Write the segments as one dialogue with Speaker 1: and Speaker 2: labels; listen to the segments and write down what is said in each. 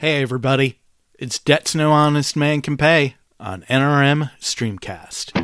Speaker 1: Hey, everybody. It's Debts No Honest Man Can Pay on NRM Streamcast.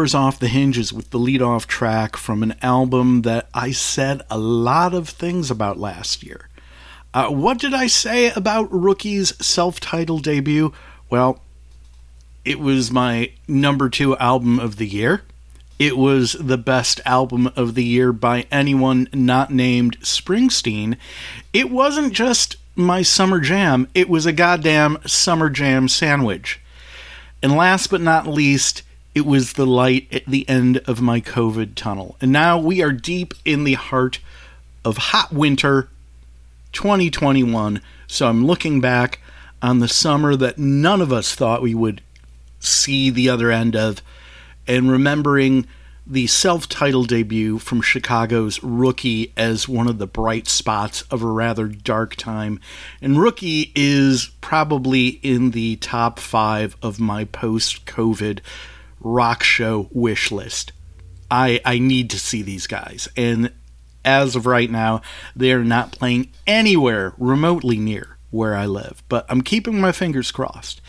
Speaker 1: Doors off the hinges with the lead off track from an album that I said a lot of things about last year. Uh, what did I say about Rookie's self titled debut? Well, it was my number two album of the year. It was the best album of the year by anyone not named Springsteen. It wasn't just my summer jam, it was a goddamn summer jam sandwich. And last but not least, it was the light at the end of my COVID tunnel. And now we are deep in the heart of hot winter 2021. So I'm looking back on the summer that none of us thought we would see the other end of and remembering the self titled debut from Chicago's Rookie as one of the bright spots of a rather dark time. And Rookie is probably in the top five of my post COVID rock show wish list. I, I need to see these guys. And as of right now, they are not playing anywhere remotely near where I live. But I'm keeping my fingers crossed.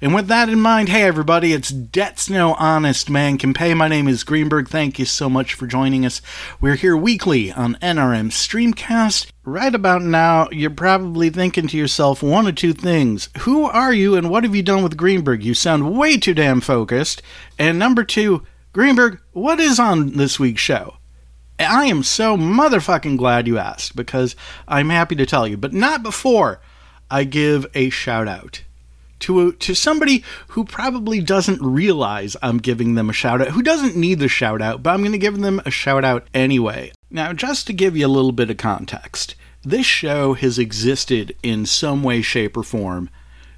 Speaker 1: And with that in mind, hey everybody, it's Debts No Honest Man Can Pay. My name is Greenberg. Thank you so much for joining us. We're here weekly on NRM Streamcast. Right about now, you're probably thinking to yourself one or two things. Who are you and what have you done with Greenberg? You sound way too damn focused. And number two, Greenberg, what is on this week's show? I am so motherfucking glad you asked because I'm happy to tell you, but not before I give a shout out to a, to somebody who probably doesn't realize I'm giving them a shout out, who doesn't need the shout out, but I'm going to give them a shout out anyway. Now, just to give you a little bit of context, this show has existed in some way, shape, or form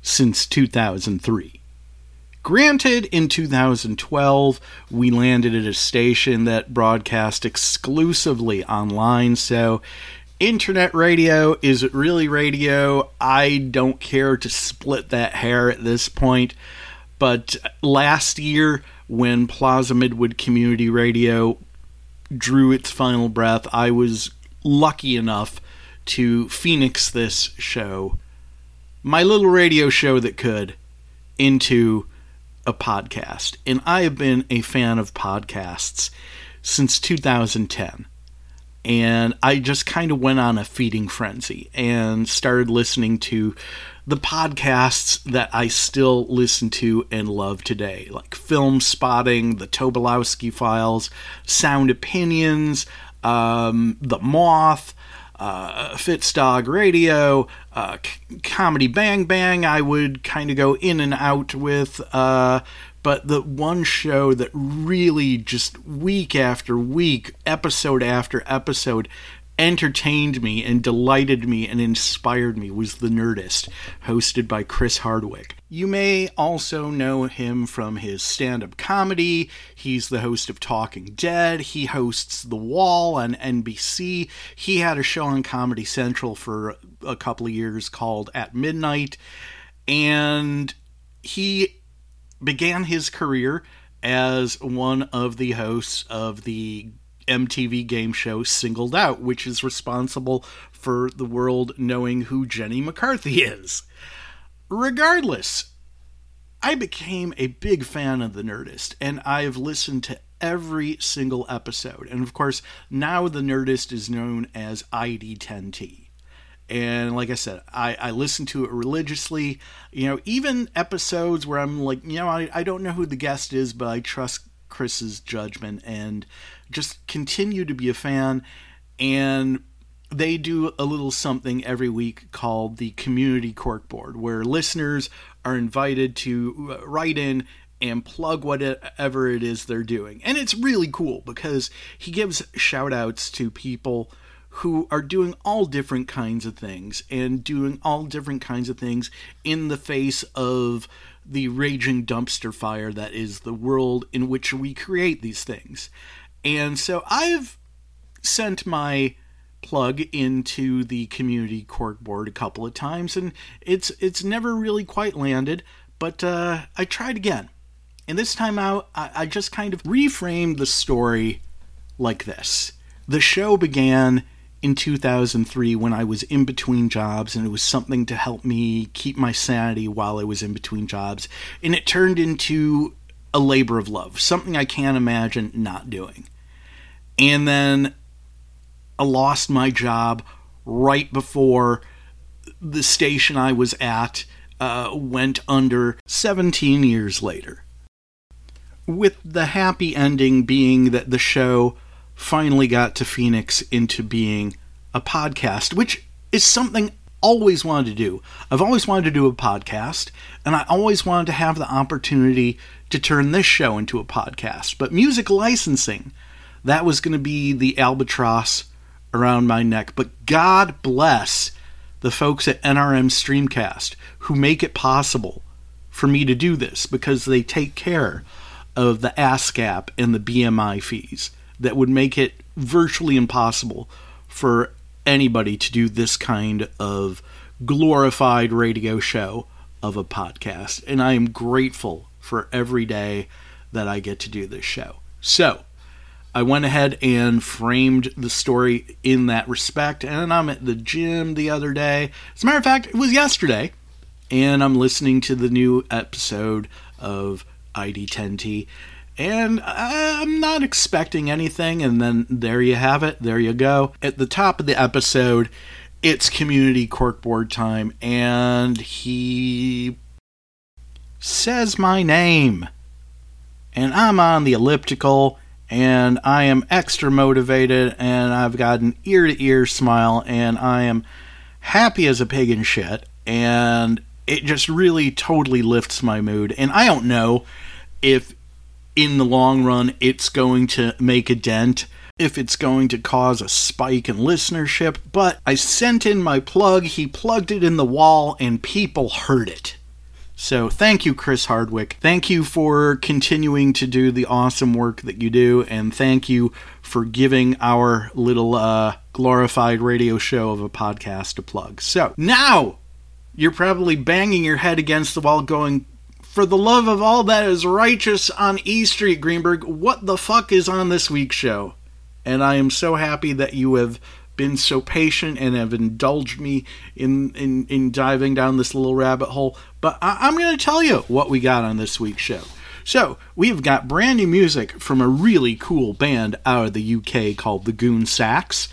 Speaker 1: since 2003. Granted, in 2012, we landed at a station that broadcast exclusively online, so internet radio is it really radio? I don't care to split that hair at this point. But last year, when Plaza Midwood Community Radio drew its final breath, I was lucky enough to phoenix this show, my little radio show that could, into a podcast. And I have been a fan of podcasts since 2010. And I just kind of went on a feeding frenzy and started listening to the podcasts that I still listen to and love today, like Film Spotting, The Tobolowski Files, Sound Opinions, um, The Moth, uh, Fitzdog Radio, uh, C- Comedy Bang Bang. I would kind of go in and out with, uh, but the one show that really just week after week, episode after episode, entertained me and delighted me and inspired me was The Nerdist, hosted by Chris Hardwick. You may also know him from his stand up comedy. He's the host of Talking Dead. He hosts The Wall on NBC. He had a show on Comedy Central for a couple of years called At Midnight. And he began his career as one of the hosts of the MTV game show Singled Out, which is responsible for the world knowing who Jenny McCarthy is. Regardless, I became a big fan of The Nerdist, and I've listened to every single episode. And of course, now The Nerdist is known as ID10T. And like I said, I, I listen to it religiously. You know, even episodes where I'm like, you know, I, I don't know who the guest is, but I trust Chris's judgment and just continue to be a fan. And they do a little something every week called the Community Corkboard, where listeners are invited to uh, write in and plug whatever it is they're doing. And it's really cool because he gives shout outs to people who are doing all different kinds of things and doing all different kinds of things in the face of the raging dumpster fire that is the world in which we create these things. And so I've sent my plug into the community cork board a couple of times and it's it's never really quite landed, but uh, I tried again. And this time out, I, I just kind of reframed the story like this. The show began in 2003 when I was in between jobs, and it was something to help me keep my sanity while I was in between jobs. And it turned into a labor of love, something I can't imagine not doing. And then I lost my job right before the station I was at uh, went under 17 years later. With the happy ending being that the show finally got to Phoenix into being a podcast, which is something I always wanted to do. I've always wanted to do a podcast, and I always wanted to have the opportunity to turn this show into a podcast. But music licensing, that was going to be the albatross around my neck. But God bless the folks at NRM Streamcast who make it possible for me to do this because they take care of the ASCAP and the BMI fees that would make it virtually impossible for anybody to do this kind of glorified radio show of a podcast. And I am grateful for every day that I get to do this show. So, I went ahead and framed the story in that respect. And I'm at the gym the other day. As a matter of fact, it was yesterday. And I'm listening to the new episode of ID10T. And I'm not expecting anything. And then there you have it. There you go. At the top of the episode, it's community corkboard time. And he says my name. And I'm on the elliptical and I am extra motivated and I've got an ear to ear smile and I am happy as a pig in shit and it just really totally lifts my mood and I don't know if in the long run it's going to make a dent if it's going to cause a spike in listenership but I sent in my plug he plugged it in the wall and people heard it so thank you, Chris Hardwick. Thank you for continuing to do the awesome work that you do, and thank you for giving our little uh, glorified radio show of a podcast a plug. So now you're probably banging your head against the wall, going, "For the love of all that is righteous on E Street, Greenberg, what the fuck is on this week's show?" And I am so happy that you have been so patient and have indulged me in, in, in diving down this little rabbit hole. But I, I'm going to tell you what we got on this week's show. So, we've got brand new music from a really cool band out of the UK called the Goon Sax.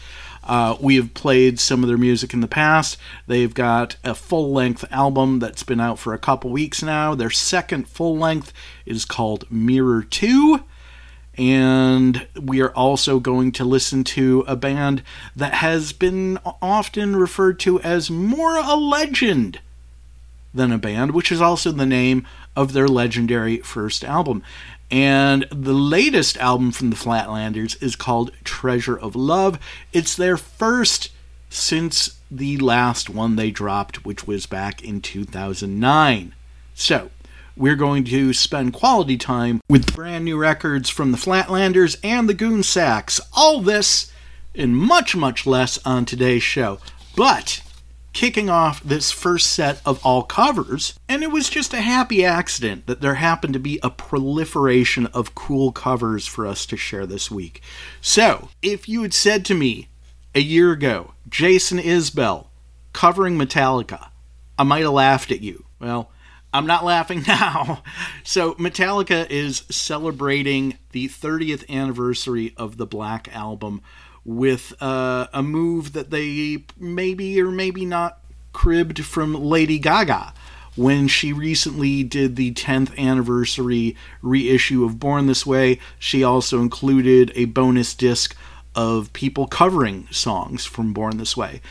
Speaker 1: Uh, we have played some of their music in the past. They've got a full length album that's been out for a couple weeks now. Their second full length is called Mirror 2. And we are also going to listen to a band that has been often referred to as more a legend than a band, which is also the name of their legendary first album. And the latest album from the Flatlanders is called Treasure of Love. It's their first since the last one they dropped, which was back in 2009. So, we're going to spend quality time with brand new records from the Flatlanders and the Goon Sax. All this and much, much less on today's show. But kicking off this first set of all covers, and it was just a happy accident that there happened to be a proliferation of cool covers for us to share this week. So, if you had said to me a year ago, Jason Isbell covering Metallica, I might have laughed at you. Well, I'm not laughing now. So, Metallica is celebrating the 30th anniversary of the Black Album with uh, a move that they maybe or maybe not cribbed from Lady Gaga when she recently did the 10th anniversary reissue of Born This Way. She also included a bonus disc of people covering songs from Born This Way.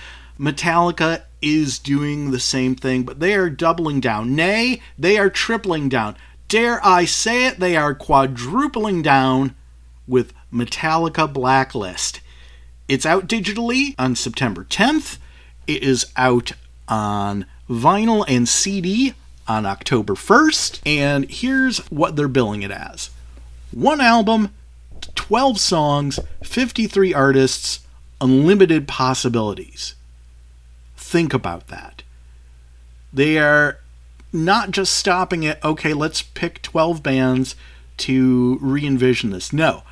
Speaker 1: Metallica is doing the same thing, but they are doubling down. Nay, they are tripling down. Dare I say it, they are quadrupling down with Metallica Blacklist. It's out digitally on September 10th. It is out on vinyl and CD on October 1st. And here's what they're billing it as one album, 12 songs, 53 artists, unlimited possibilities. Think about that. They are not just stopping at, okay, let's pick 12 bands to re envision this. No,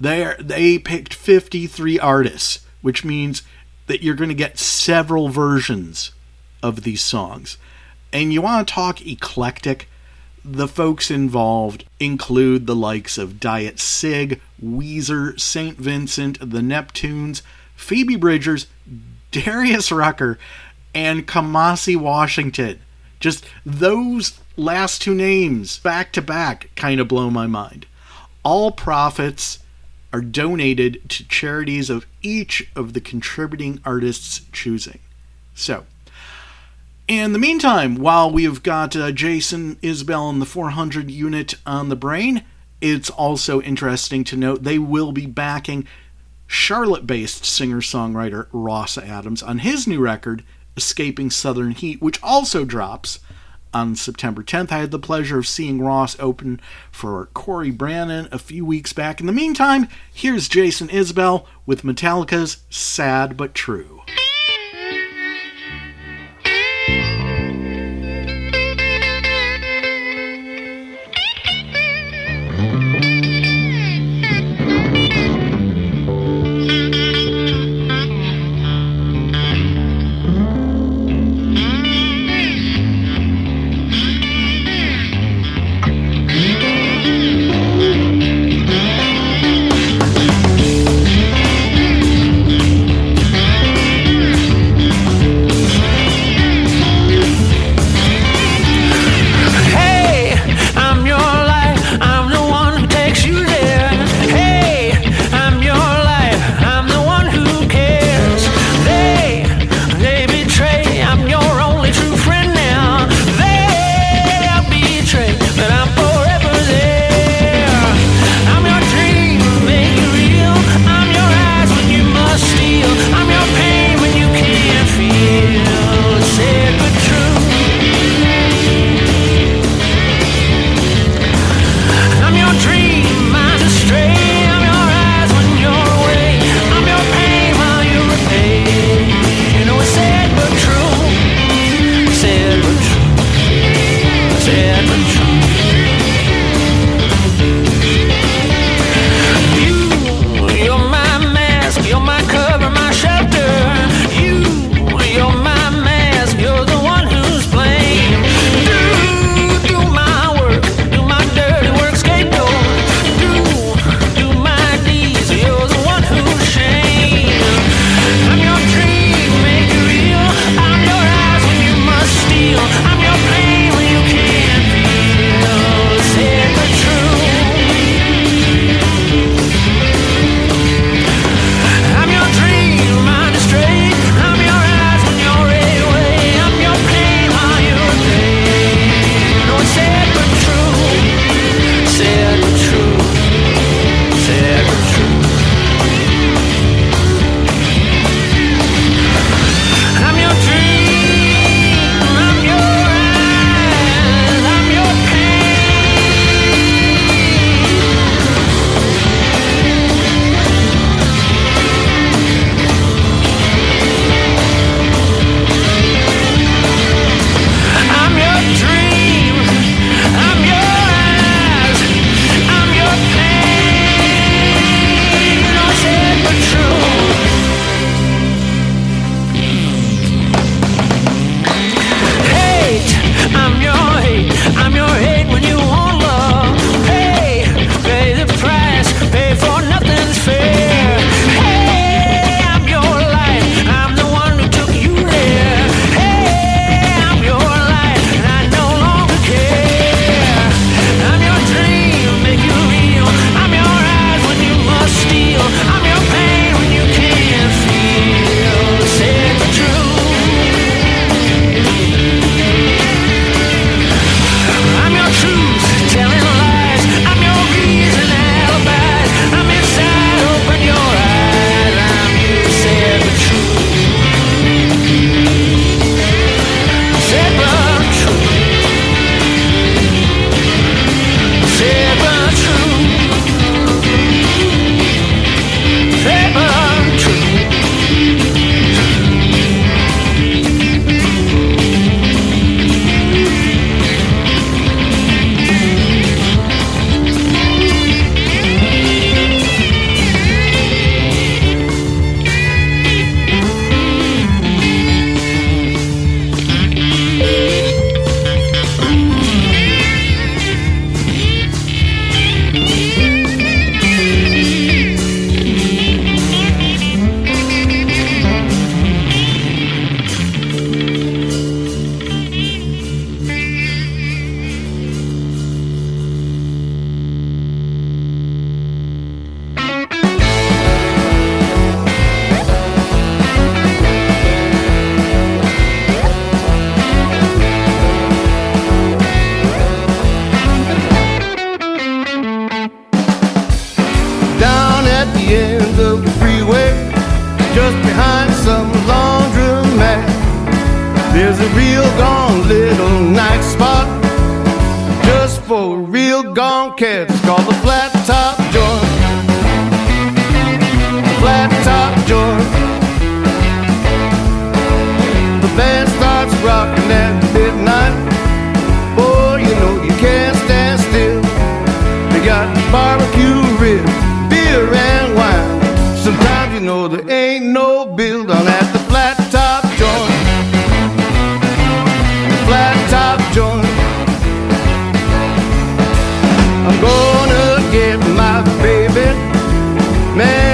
Speaker 1: they they picked 53 artists, which means that you're going to get several versions of these songs. And you want to talk eclectic? The folks involved include the likes of Diet Cig, Weezer, St. Vincent, the Neptunes, Phoebe Bridgers, Darius Rucker, and Kamasi Washington. Just those last two names back to back kind of blow my mind. All profits are donated to charities of each of the contributing artists' choosing. So, in the meantime, while we've got uh, Jason Isbell and the 400 unit on the brain, it's also interesting to note they will be backing Charlotte based singer songwriter Ross Adams on his new record, Escaping Southern Heat, which also drops on September 10th. I had the pleasure of seeing Ross open for Corey Brannon a few weeks back. In the meantime, here's Jason Isbell with Metallica's Sad But True.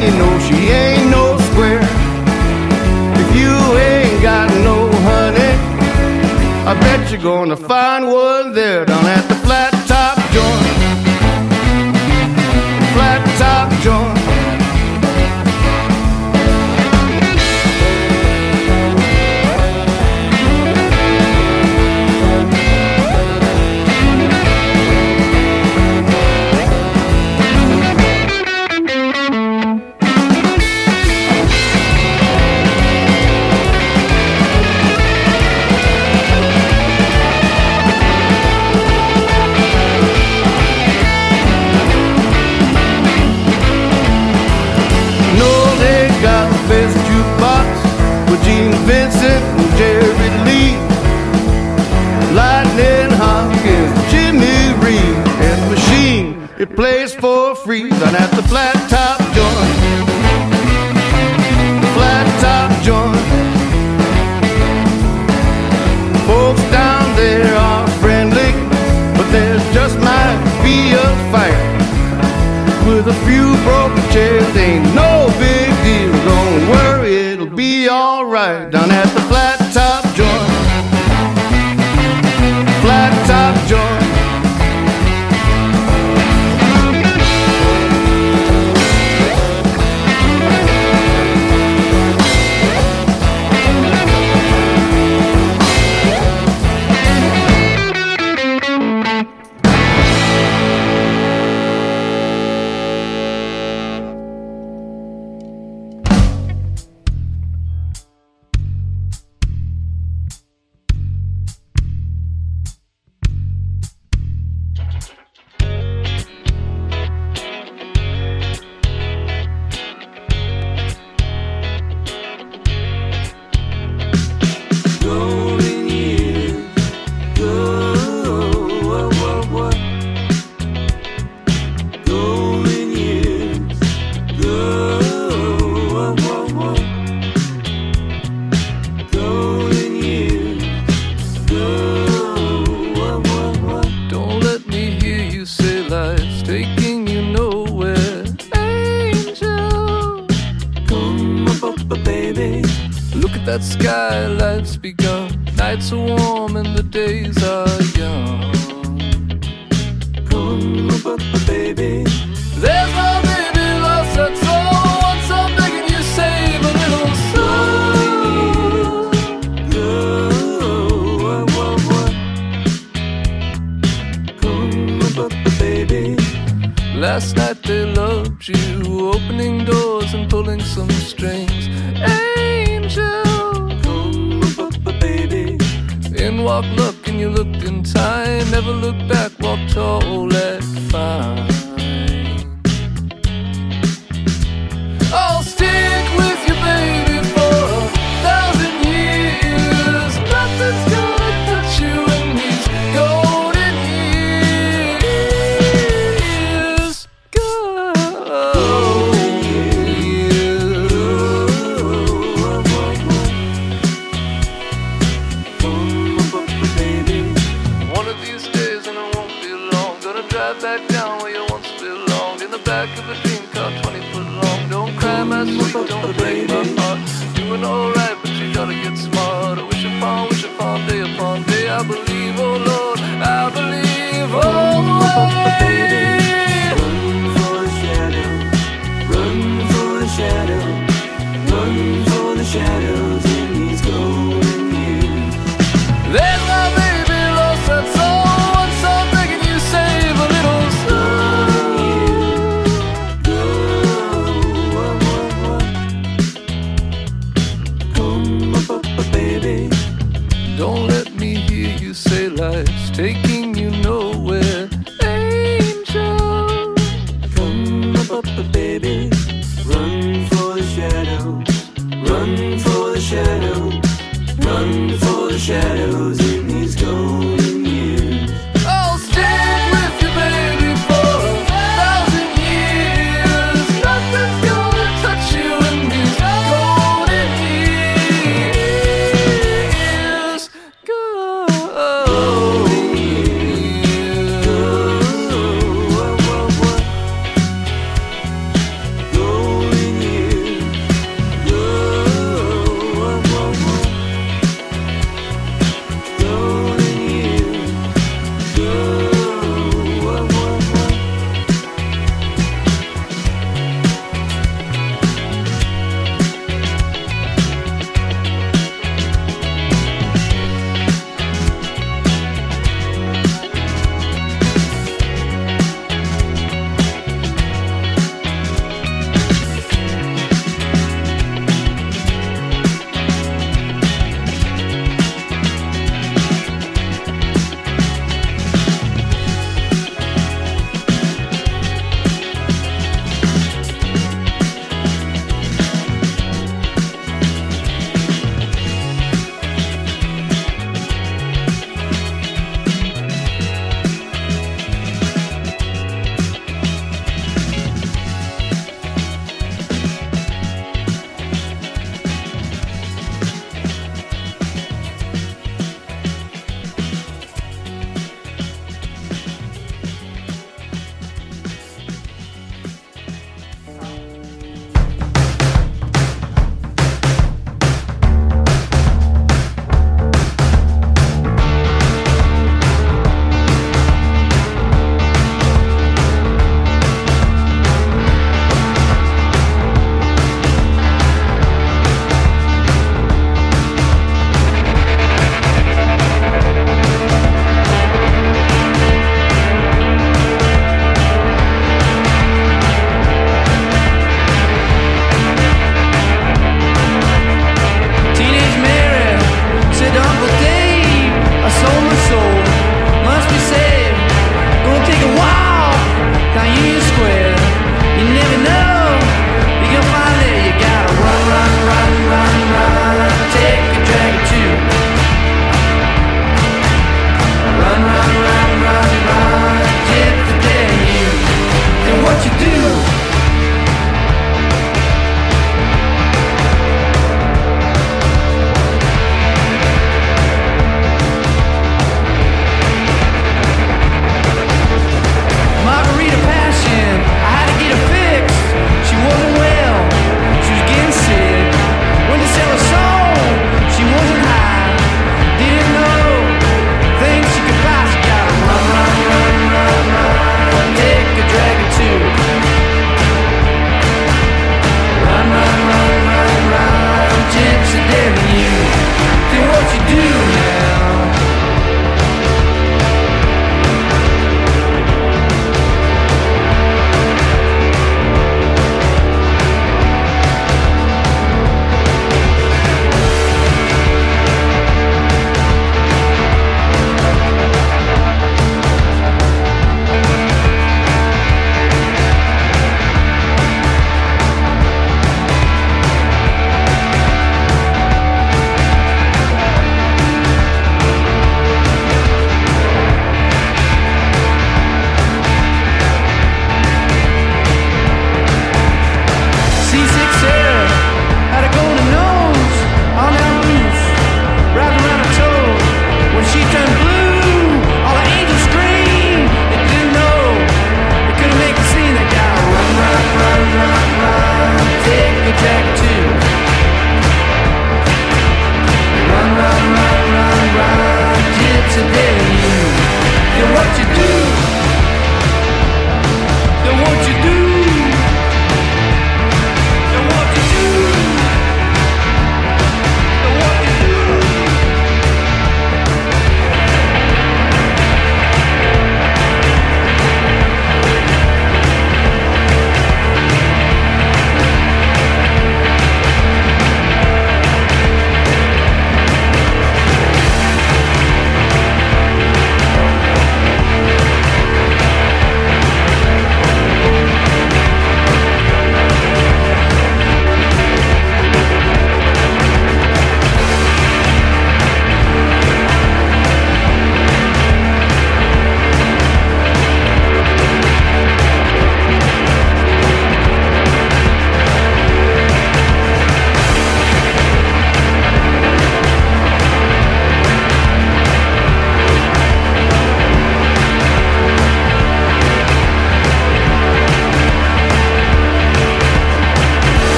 Speaker 2: and you know she ain't no square. If you ain't got no honey, I bet you're gonna find one there down at the place for free than at the flat top joint. Flat top joint. Folks down there are friendly, but there just might be a fight. With a few broken chairs, ain't no big deal. Don't worry, it'll be alright down
Speaker 3: at the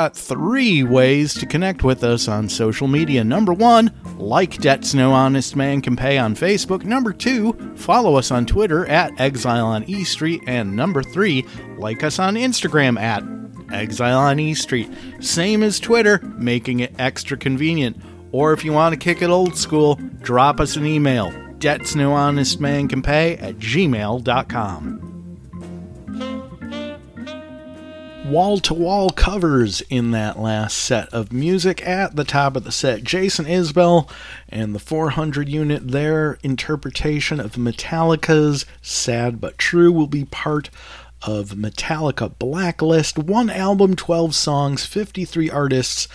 Speaker 1: got three ways to connect with us on social media. Number one, like Debts No Honest Man Can Pay on Facebook. Number two, follow us on Twitter at Exile on E Street. And number three, like us on Instagram at Exile on E Street. Same as Twitter, making it extra convenient. Or if you want to kick it old school, drop us an email. Debts No Honest Man Can Pay at gmail.com. wall to wall covers in that last set of music. At the top of the set, Jason Isbell and the 400 unit, their interpretation of Metallica's Sad But True will be part of Metallica Blacklist. One album, 12 songs, 53 artists.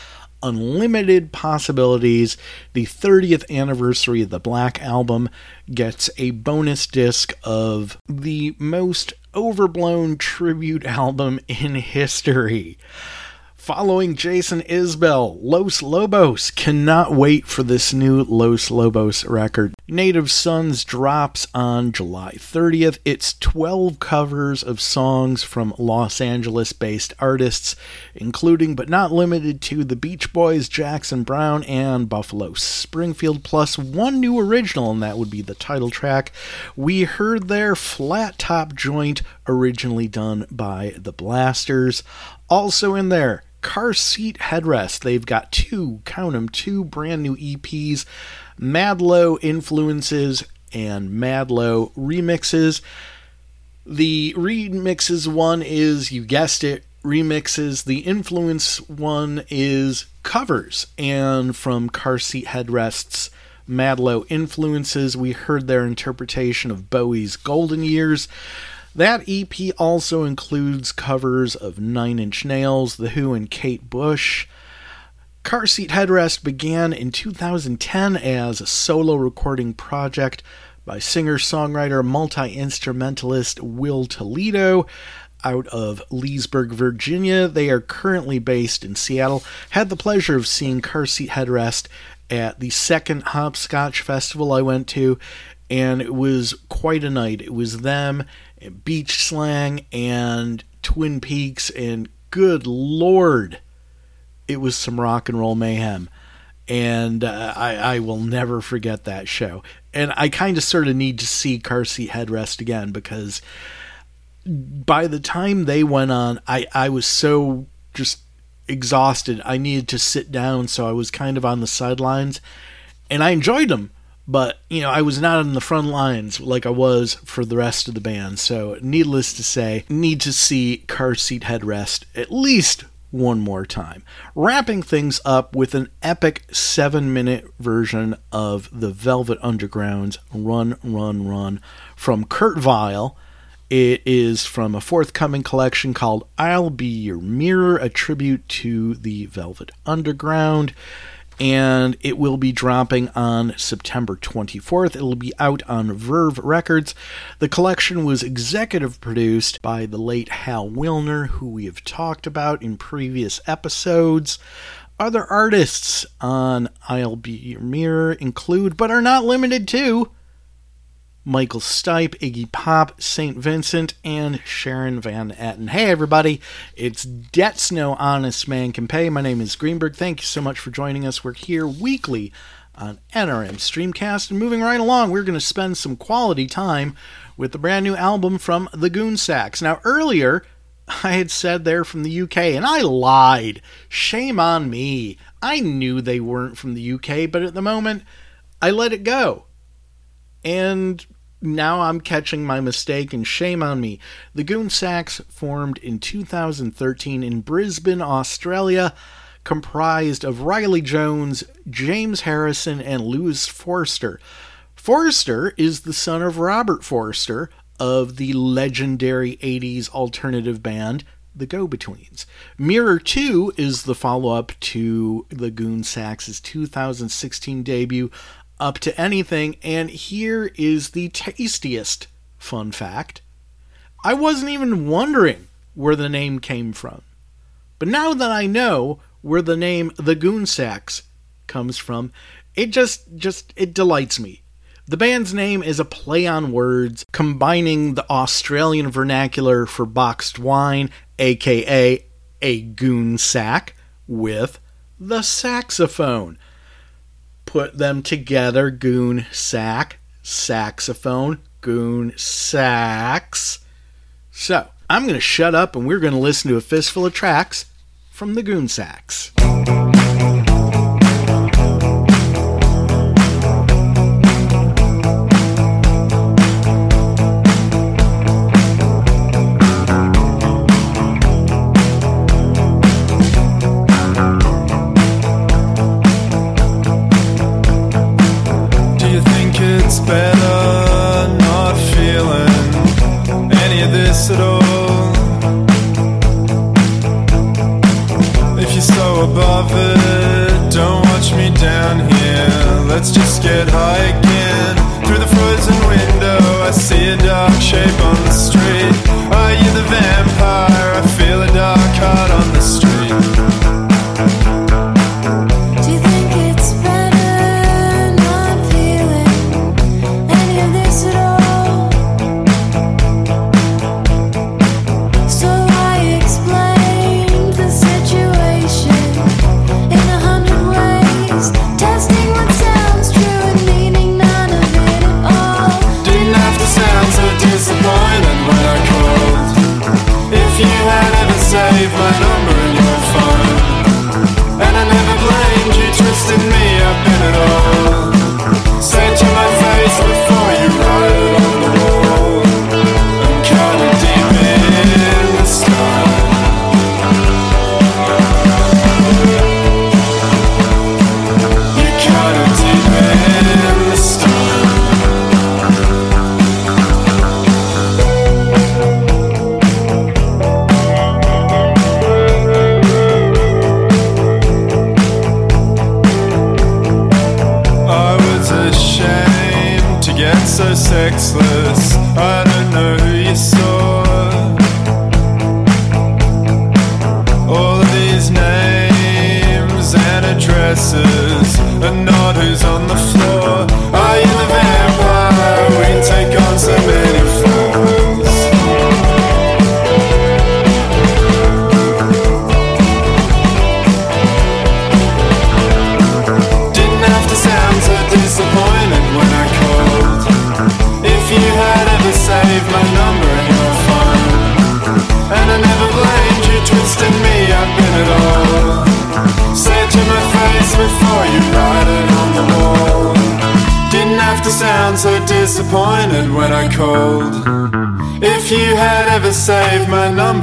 Speaker 1: Unlimited Possibilities, the 30th anniversary of the Black Album, gets a bonus disc of the most overblown tribute album in history. Following Jason Isbell, Los Lobos cannot wait for this new Los Lobos record. Native Sons drops on July 30th. It's 12 covers of songs from Los Angeles based artists, including but not limited to the Beach Boys, Jackson Browne, and Buffalo Springfield, plus one new original, and that would be the title track. We heard their Flat Top Joint, originally done by the Blasters. Also in there, car seat headrest. They've got two, count them, two brand new EPs, MADLO influences and MADLO remixes. The remixes one is, you guessed it, remixes. The influence one is covers. And from car seat headrests, MADLO influences, we heard their interpretation of Bowie's Golden Years. That EP also includes covers of Nine Inch Nails, The Who, and Kate Bush. Car Seat Headrest began in 2010 as a solo recording project by singer songwriter multi instrumentalist Will Toledo out of Leesburg, Virginia. They are currently based in Seattle. Had the pleasure of seeing Car Seat Headrest at the second Hopscotch Festival I went to, and it was quite a night. It was them beach slang and Twin Peaks, and good lord, it was some rock and roll mayhem. And uh, I, I will never forget that show. And I kind of sort of need to see Car Seat Headrest again because by the time they went on, I, I was so just exhausted. I needed to sit down, so I was kind of on the sidelines. And I enjoyed them but you know i was not on the front lines like i was for the rest of the band so needless to say need to see car seat headrest at least one more time. Wrapping things up with an epic seven minute version of the velvet underground's run run run from kurt vile it is from a forthcoming collection called i'll be your mirror a tribute to the velvet underground and it will be dropping on September 24th. It'll be out on Verve Records. The collection was executive produced by the late Hal Willner, who we have talked about in previous episodes. Other artists on I'll Be Your Mirror include, but are not limited to, Michael Stipe, Iggy Pop, St. Vincent, and Sharon Van Etten. Hey, everybody, it's Debts No Honest Man Can Pay. My name is Greenberg. Thank you so much for joining us. We're here weekly on NRM Streamcast. And moving right along, we're going to spend some quality time with the brand new album from the Goon Sax. Now, earlier, I had said they're from the UK, and I lied. Shame on me. I knew they weren't from the UK, but at the moment, I let it go. And now I'm catching my mistake and shame on me. The Goon Sax formed in 2013 in Brisbane, Australia, comprised of Riley Jones, James Harrison, and Louis Forster. Forster is the son of Robert Forster of the legendary 80s alternative band the Go Betweens. Mirror 2 is the follow up to the Goon Sax's 2016 debut, up to anything, and here is the tastiest fun fact. I wasn't even wondering where the name came from. But now that I know where the name The Goon Sax comes from, it just just it delights me. The band's name is a play on words, combining the Australian vernacular for boxed wine, aka a goon sack, with the saxophone put them together goon sack, saxophone, goon sax. So I'm going to shut up and we're going to listen to a fistful of tracks from the goon sax.
Speaker 4: Let's just get high again. Through the frozen window, I see a dark shape on the street. Are you the vampire? I feel a dark heart on the street.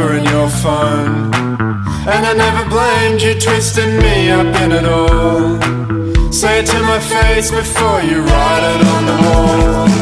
Speaker 4: number in your phone. And I never blamed you twisting me up in it all. Say it to my face before you write it on the wall.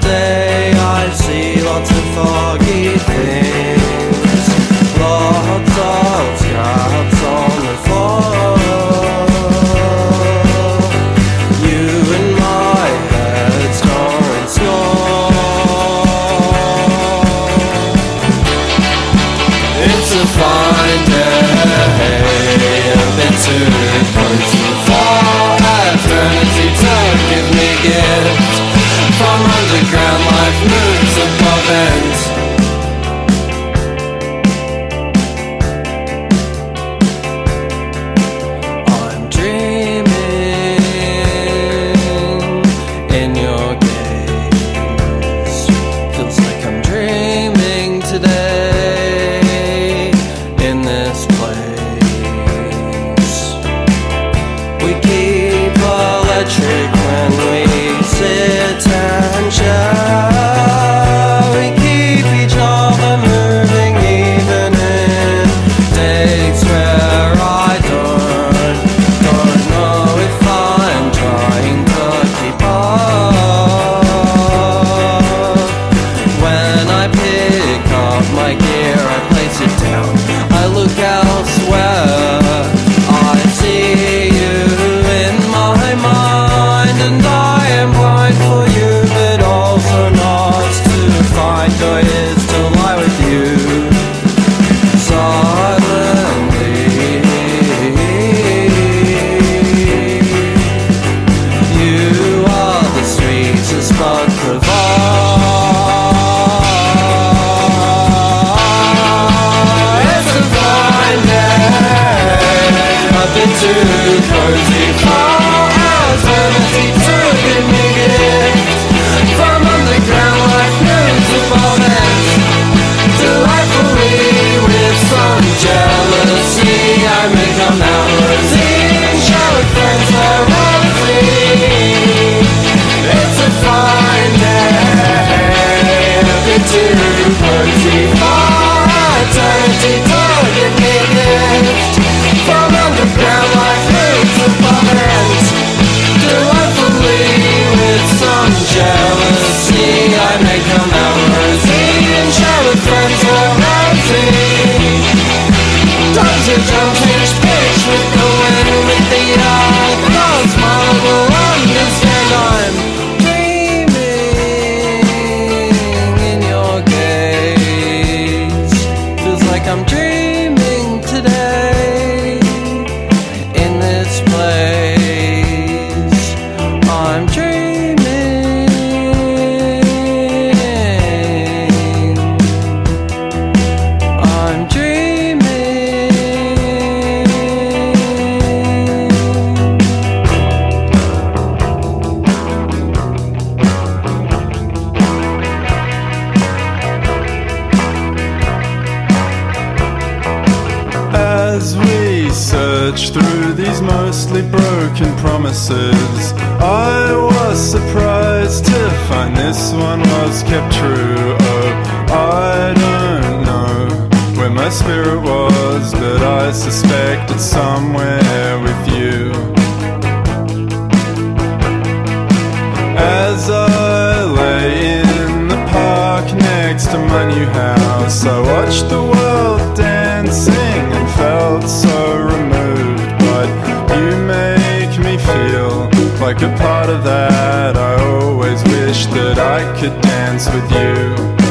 Speaker 5: day.
Speaker 4: park next to my new house. I watched the world dancing and felt so removed. But you make me feel like a part of that. I always wish that I could dance with you.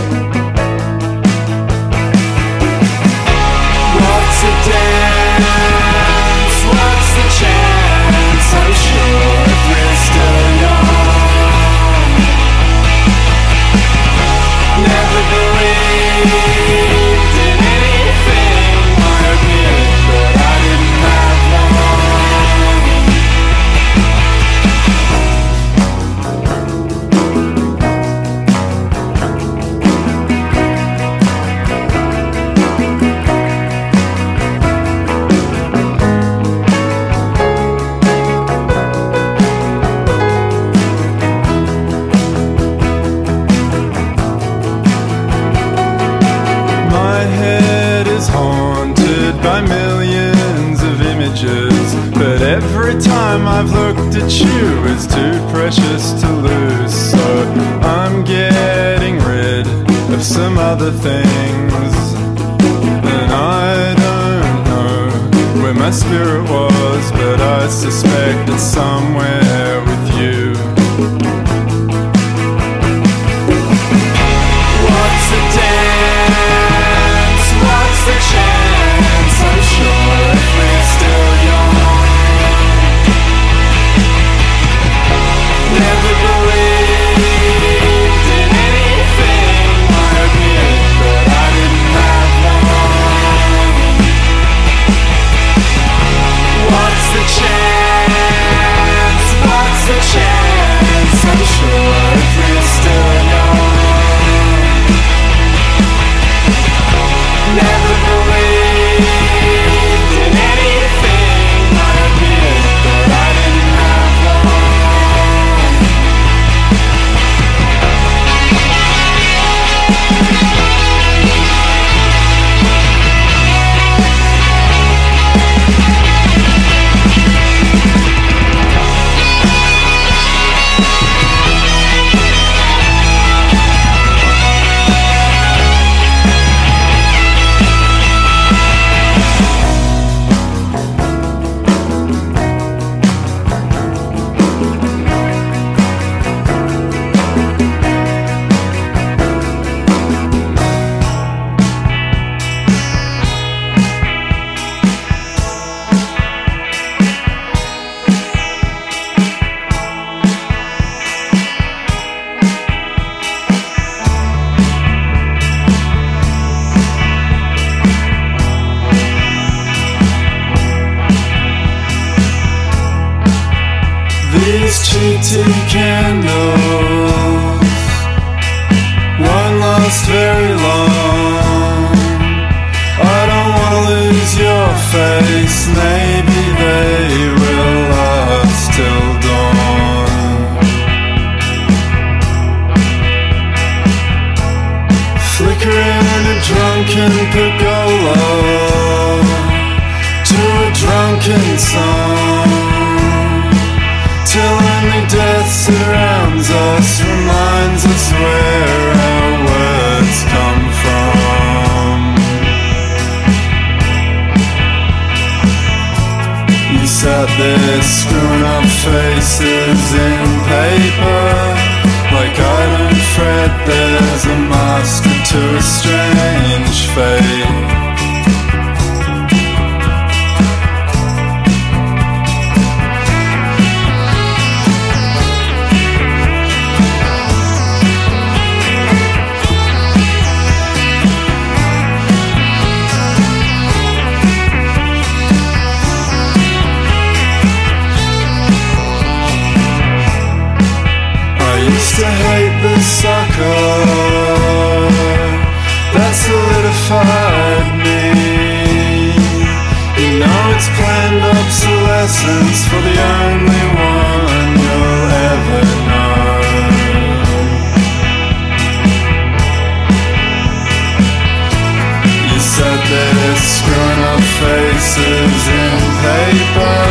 Speaker 4: Screwing up faces in paper. Like I don't fret, there's a master to a strange fate. license for the only one you'll ever know. You said there's it's up faces in paper.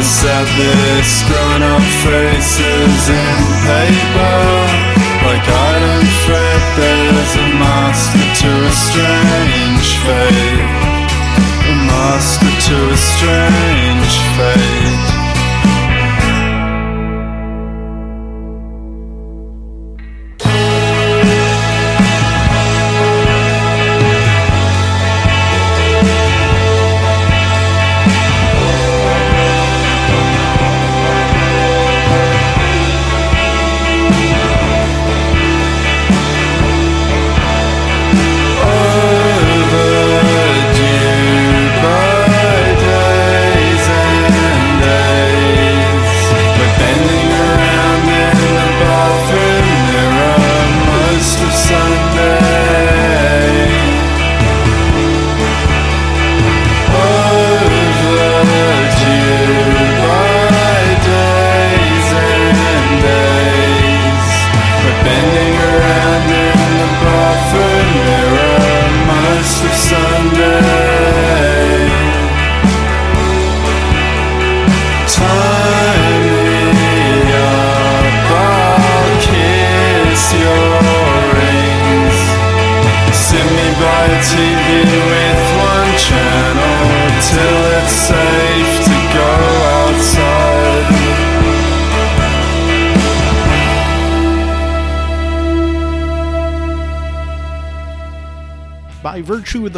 Speaker 4: Your sadness, grown up faces in paper. Like I don't fret, there's a master to a strange fate. A master to a strange fate.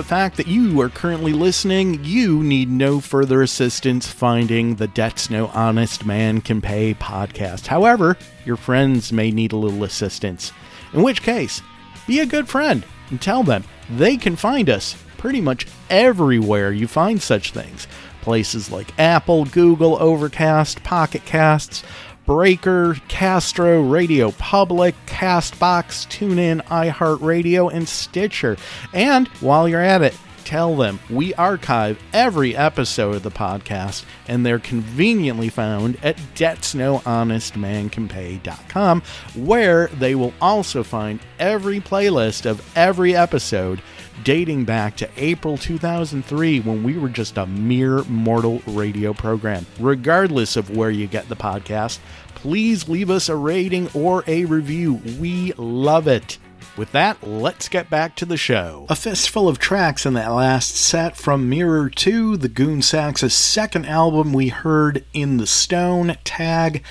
Speaker 1: Fact that you are currently listening, you need no further assistance finding the Debts No Honest Man Can Pay podcast. However, your friends may need a little assistance. In which case, be a good friend and tell them they can find us pretty much everywhere you find such things. Places like Apple, Google, Overcast, Pocket Casts, Breaker, Castro, Radio Public, Castbox, TuneIn, iHeartRadio, and Stitcher. And while you're at it, tell them we archive every episode of the podcast and they're conveniently found at debtsnohonestmancanpay.com where they will also find every playlist of every episode dating back to April 2003 when we were just a mere mortal radio program. Regardless of where you get the podcast, please leave us a rating or a review. We love it. With that, let's get back to the show. A fistful of tracks in that last set from Mirror 2, the Goon Sax' second album we heard in the Stone, Tag,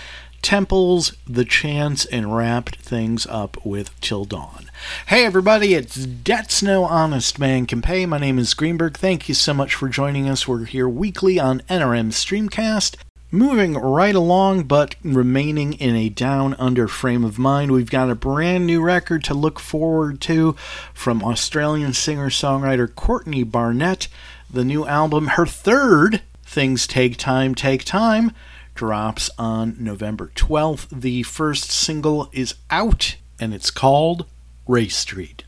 Speaker 1: Temples, The Chance, and wrapped things up with Till Dawn. Hey everybody, it's Debts No Honest Man Can Pay. My name is Greenberg. Thank you so much for joining us. We're here weekly on NRM Streamcast. Moving right along, but remaining in a down under frame of mind, we've got a brand new record to look forward to from Australian singer songwriter Courtney Barnett. The new album, her third, Things Take Time, Take Time, drops on November 12th. The first single is out, and it's called Rae Street.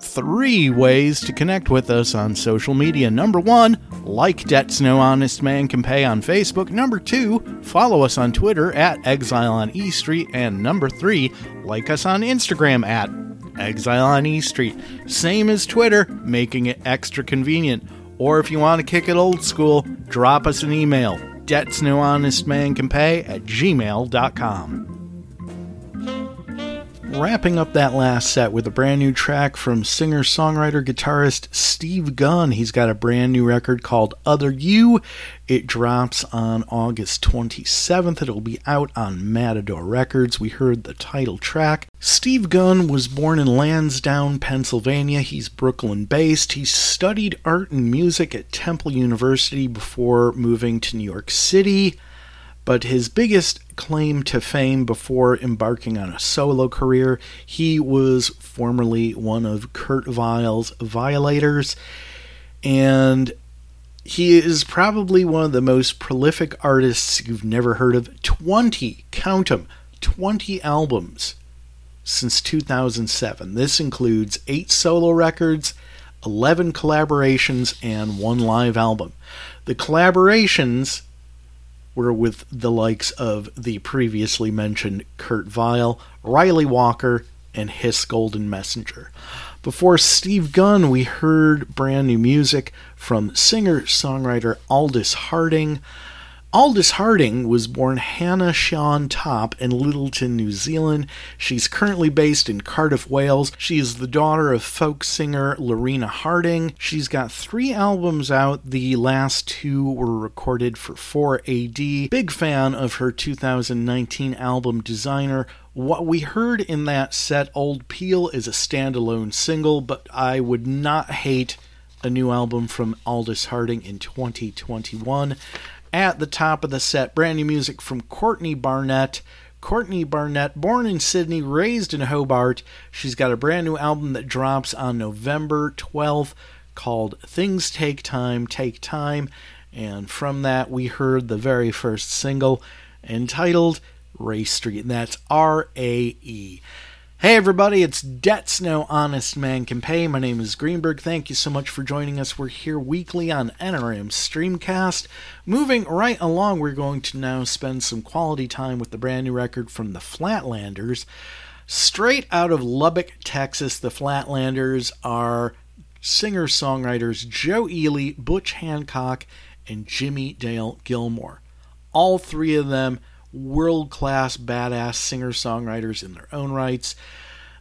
Speaker 1: Three ways to connect with us on social media. Number one, like Debts No Honest Man Can Pay on Facebook. Number two, follow us on Twitter at Exile on E Street. And number three, like us on Instagram at Exile on E Street. Same as Twitter, making it extra convenient. Or if you want to kick it old school, drop us an email. Debts No Honest Man Can Pay at gmail.com. Wrapping up that last set with a brand new track from singer songwriter guitarist Steve Gunn. He's got a brand new record called Other You. It drops on August 27th. It'll be out on Matador Records. We heard the title track. Steve Gunn was born in Lansdowne, Pennsylvania. He's Brooklyn based. He studied art and music at Temple University before moving to New York City but his biggest claim to fame before embarking on a solo career, he was formerly one of Kurt Vile's Violators, and he is probably one of the most prolific artists you've never heard of. 20, count 'em, 20 albums since 2007. This includes 8 solo records, 11 collaborations, and one live album. The collaborations were with the likes of the previously mentioned Kurt Vile, Ryley Walker, and Hiss Golden Messenger. Before Steve Gunn, we heard brand new music from singer songwriter Aldous Harding. Aldous Harding was born Hannah Sian Topp in Lyttelton, New Zealand. She's currently based in Cardiff, Wales. She is the daughter of folk singer Lorina Harding. She's got three albums out. The last two were recorded for 4AD. Big fan of her 2019 album Designer. What we heard in that set, Old Peel, is a standalone single, but I would not hate a new album from Aldous Harding in 2021. At the top of the set, brand new music from Courtney Barnett, Courtney Barnett, born in Sydney, raised in Hobart. She's got a brand new album that drops on November 12th called Things Take Time, Take Time. And from that, we heard the very first single entitled Rae Street. And that's R A E. Hey everybody, it's Debts No Honest Man Can Pay. My name is Greenberg. Thank you so much for joining us. We're here weekly on NRM Streamcast. Moving right along, we're going to now spend some quality time with the brand new record from the Flatlanders. Straight out of Lubbock, Texas, the Flatlanders are singer songwriters Joe Ely, Butch Hancock, and Jimmie Dale Gilmore. All three of them world class badass singer songwriters in their own rights.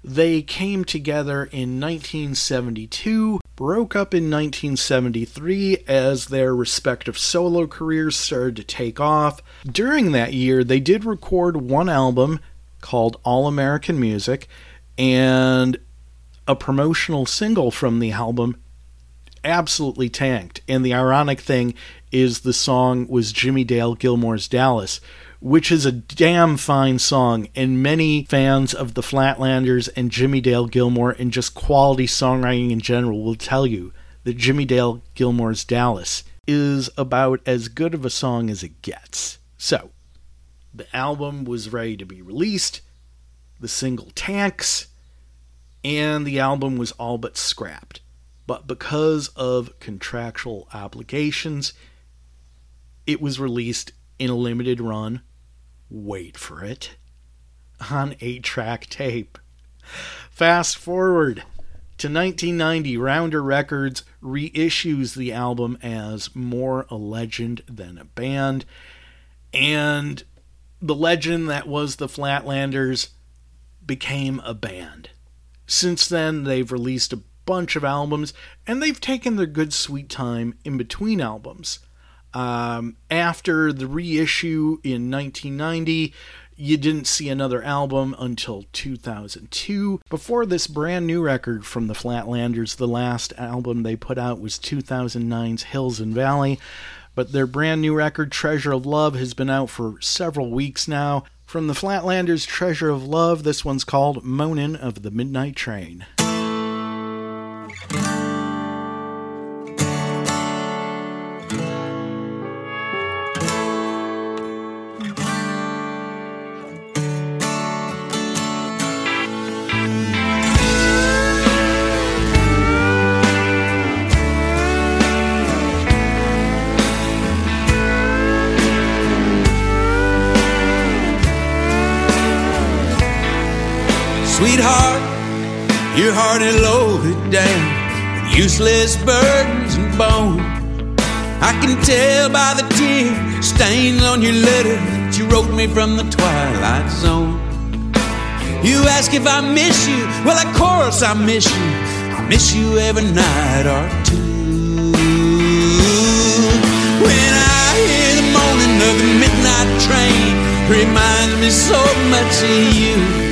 Speaker 1: They came together in 1972, broke up in 1973 as their respective solo careers started to take off. During that year, they did record one album called All American Music and a promotional single from the album absolutely tanked. And the ironic thing is the song was Jimmie Dale Gilmore's Dallas, which is a damn fine song. And many fans of the Flatlanders and Jimmie Dale Gilmore and just quality songwriting in general will tell you that Jimmie Dale Gilmore's Dallas is about as good of a song as it gets. So, the album was ready to be released, the single tanks, and the album was all but scrapped. But because of contractual obligations, it was released in a limited run. Wait for it. On 8 track tape. Fast forward to 1990, Rounder Records reissues the album as more a legend than a band. And the legend that was the Flatlanders became a band. Since then, they've released a bunch of albums and they've taken their good sweet time in between albums. Um, after the reissue in 1990, you didn't see another album until 2002. Before this brand new record from the Flatlanders, the last album they put out was 2009's Hills and Valley. But their brand new record, Treasure of Love, has been out for several weeks now. From the Flatlanders' Treasure of Love, this one's called Moanin' of the Midnight Train.
Speaker 6: Useless burdens and bone. I can tell by the tear stains on your letter that you wrote me from the twilight zone. You ask if I miss you, well, of course I miss you. I miss you every night or two. When I hear the moaning of the midnight train, reminds me so much of you.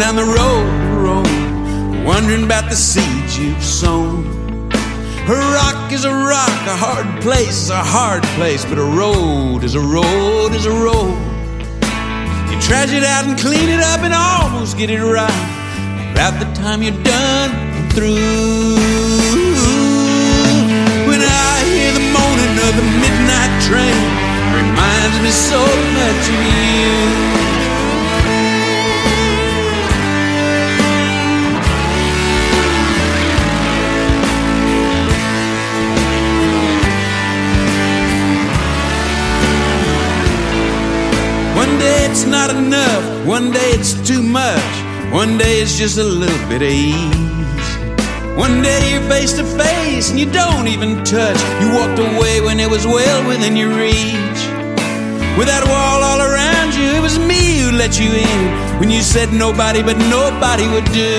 Speaker 6: Down the road, road, wondering about the seeds you've sown. A rock is a rock, a hard place is a hard place, but a road is a road is a road. You trash it out and clean it up and almost get it right. About the time you're done and through. When I hear the moaning of the midnight train, reminds me so much of you. It's not enough, one day it's too much, one day it's just a little bit of ease. One day you're face to face and you don't even touch. You walked away when it was well within your reach. With that wall all around you, it was me who let you in when you said nobody but nobody would do.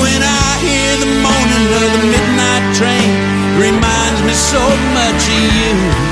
Speaker 6: When I hear the moaning of the midnight train, reminds me so much of you.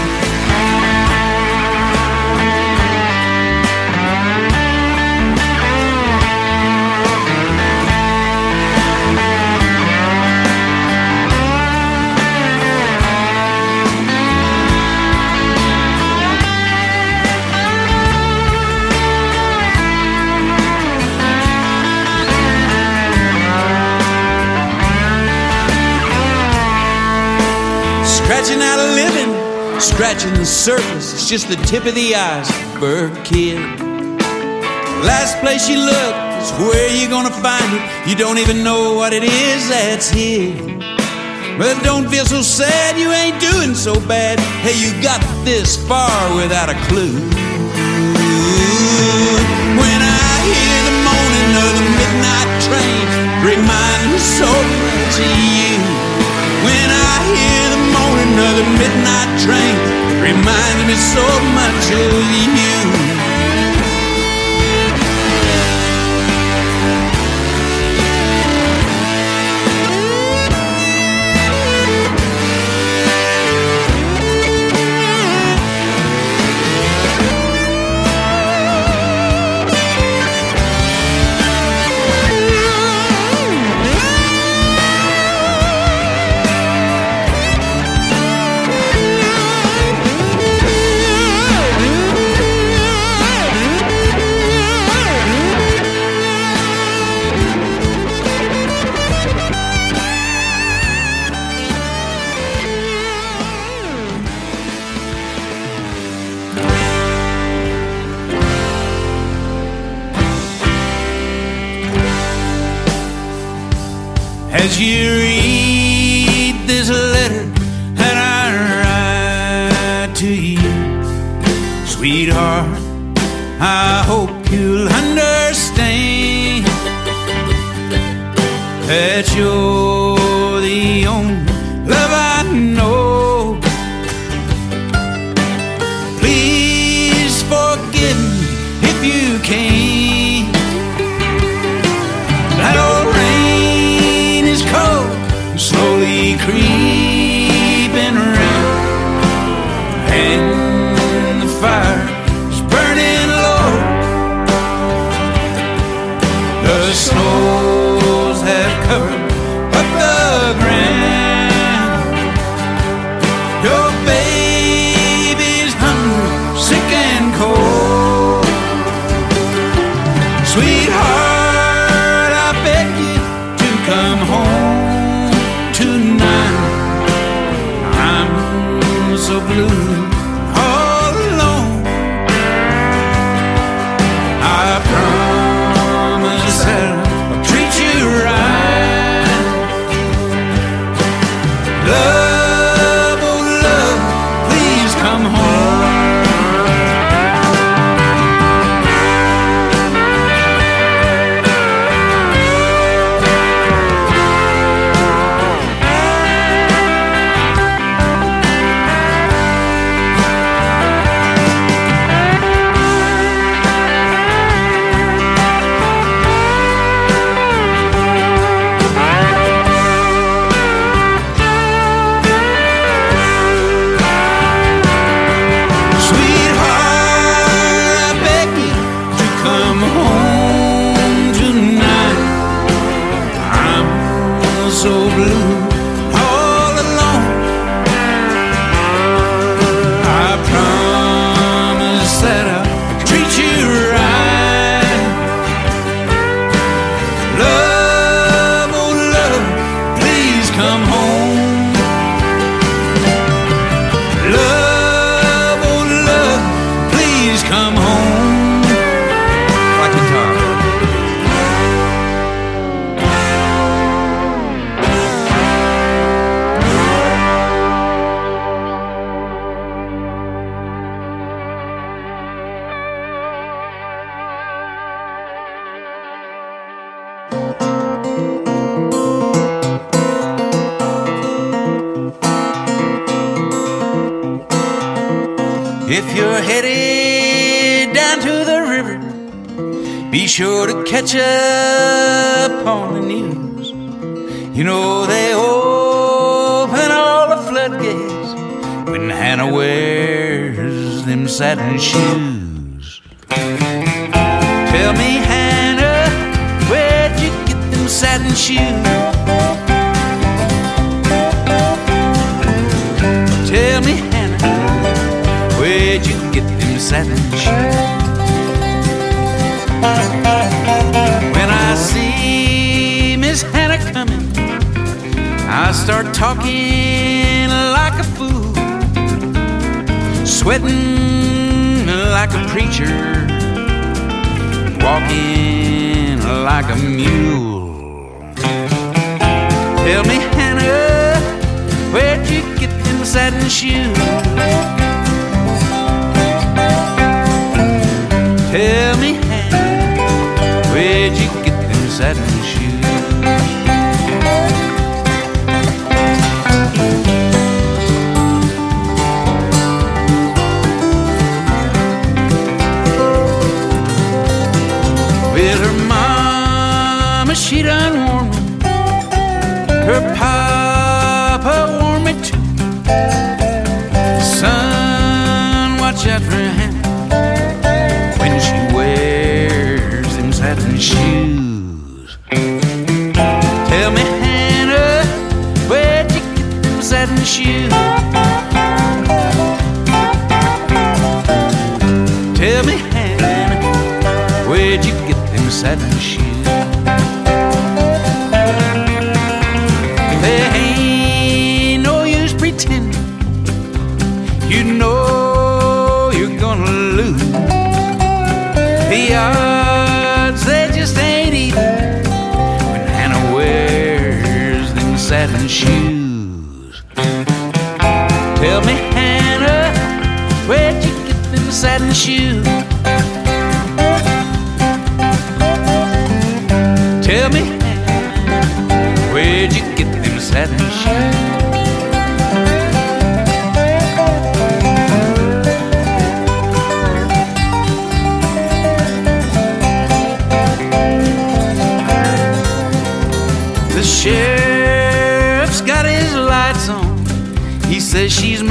Speaker 6: Scratching the surface, it's just the tip of the iceberg, kid. Last place you look is where you're gonna find it. You don't even know what it is that's here. But don't feel so sad, you ain't doing so bad. Hey, you got this far without a clue. When I hear the moaning of the midnight train, remind me so much hear the moaning of the midnight train. Reminds me so much of you. Where'd you get them satin shoes? When I see Miss Hannah coming, I start talking like a fool, sweating like a preacher, walking like a mule. Tell me, Hannah, where'd you get them satin shoes? For Hannah when she wears them satin shoes.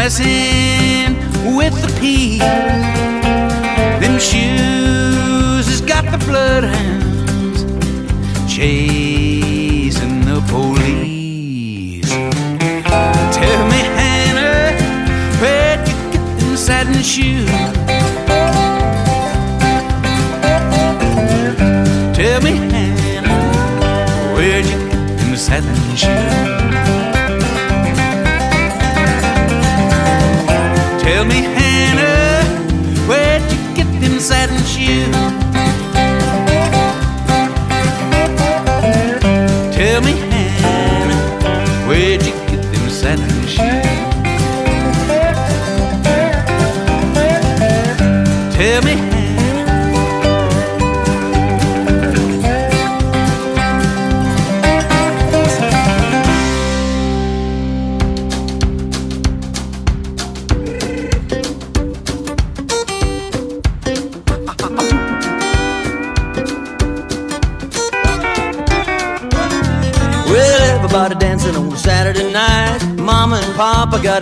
Speaker 6: Says with the peas. Them shoes has got the bloodhounds chasing the police. Tell me, Hannah, where'd you get them satin shoes? Tell me, Hannah, where'd you get them satin shoes?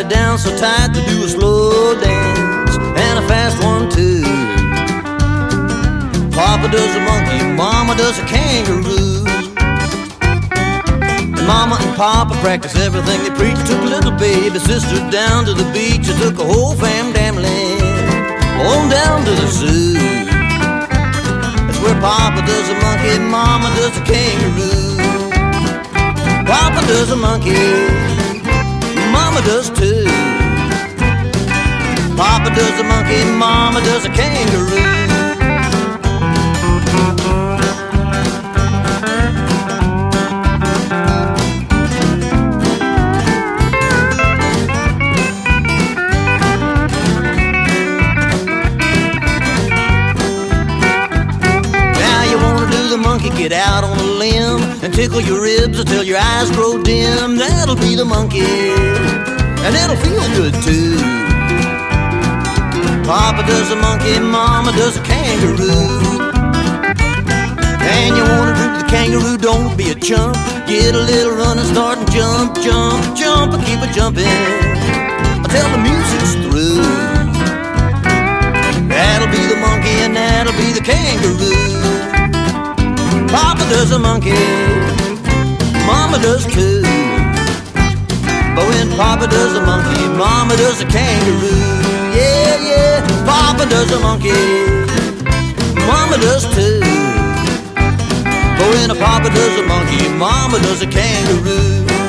Speaker 7: Down so tight to do a slow dance and a fast one too. Papa does a monkey, Mama does a kangaroo. And Mama and Papa practice everything they preach. Took little baby sister down to the beach. and took a whole fam family on down to the zoo. That's where Papa does a monkey, Mama does a kangaroo. Papa does a monkey, Mama does too. Papa does a monkey, Mama does a kangaroo. Now you wanna do the monkey, get out on a limb and tickle your ribs until your eyes grow dim. That'll be the monkey, and it'll feel good too. Papa does a monkey, Mama does a kangaroo. And you wanna do the kangaroo, don't be a chump. Get a little run and start and jump, jump, jump, and keep it jumping until the music's through. That'll be the monkey and that'll be the kangaroo. Papa does a monkey, Mama does too. But when Papa does a monkey, Mama does a kangaroo. Yeah, yeah, Papa does a monkey, Mama does too. But when a Papa does a monkey, Mama does a kangaroo.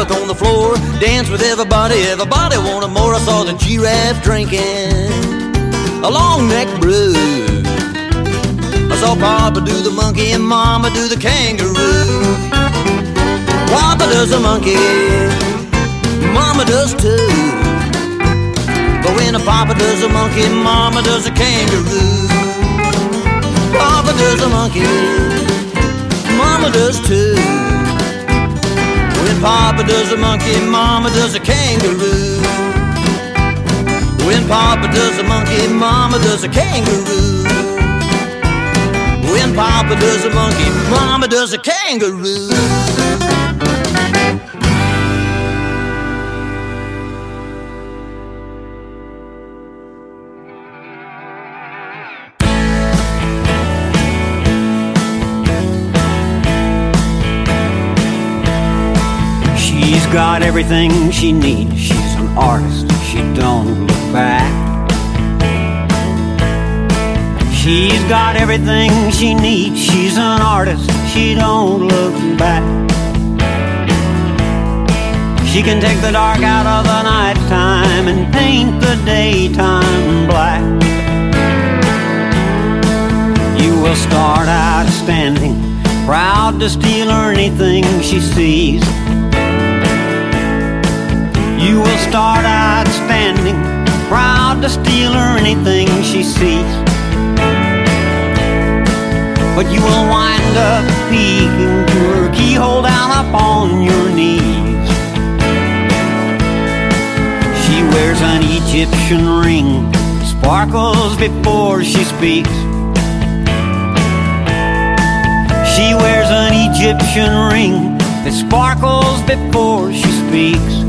Speaker 7: On the floor, dance with everybody. Everybody wanted more. I saw the giraffe drinking a long neck brew. I saw Papa do the monkey and Mama do the kangaroo. Papa does the monkey, Mama does too. But when a Papa does a monkey, Mama does a kangaroo. Papa does a monkey, Mama does too. Papa does a monkey, Mama does a kangaroo. When Papa does a monkey, Mama does a kangaroo. When Papa does a monkey, Mama does a kangaroo.
Speaker 8: Got everything she needs. She's an artist. She don't look back. She's got everything she needs. She's an artist. She don't look back. She can take the dark out of the nighttime and paint the daytime black. You will start out standing, proud to steal anything she sees. You will start out standing, proud to steal her anything she sees. But you will wind up peeking to her keyhole down upon your knees. She wears an Egyptian ring, sparkles before she speaks. She wears an Egyptian ring that sparkles before she speaks.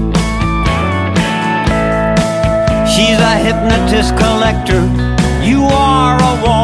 Speaker 8: She's a hypnotist collector. You are a walking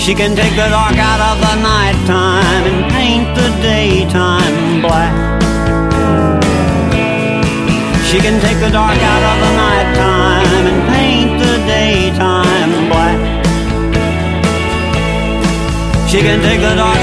Speaker 8: She can take the dark out of the nighttime and paint the daytime black. She can take the dark out of the nighttime and paint the daytime black. She can take the dark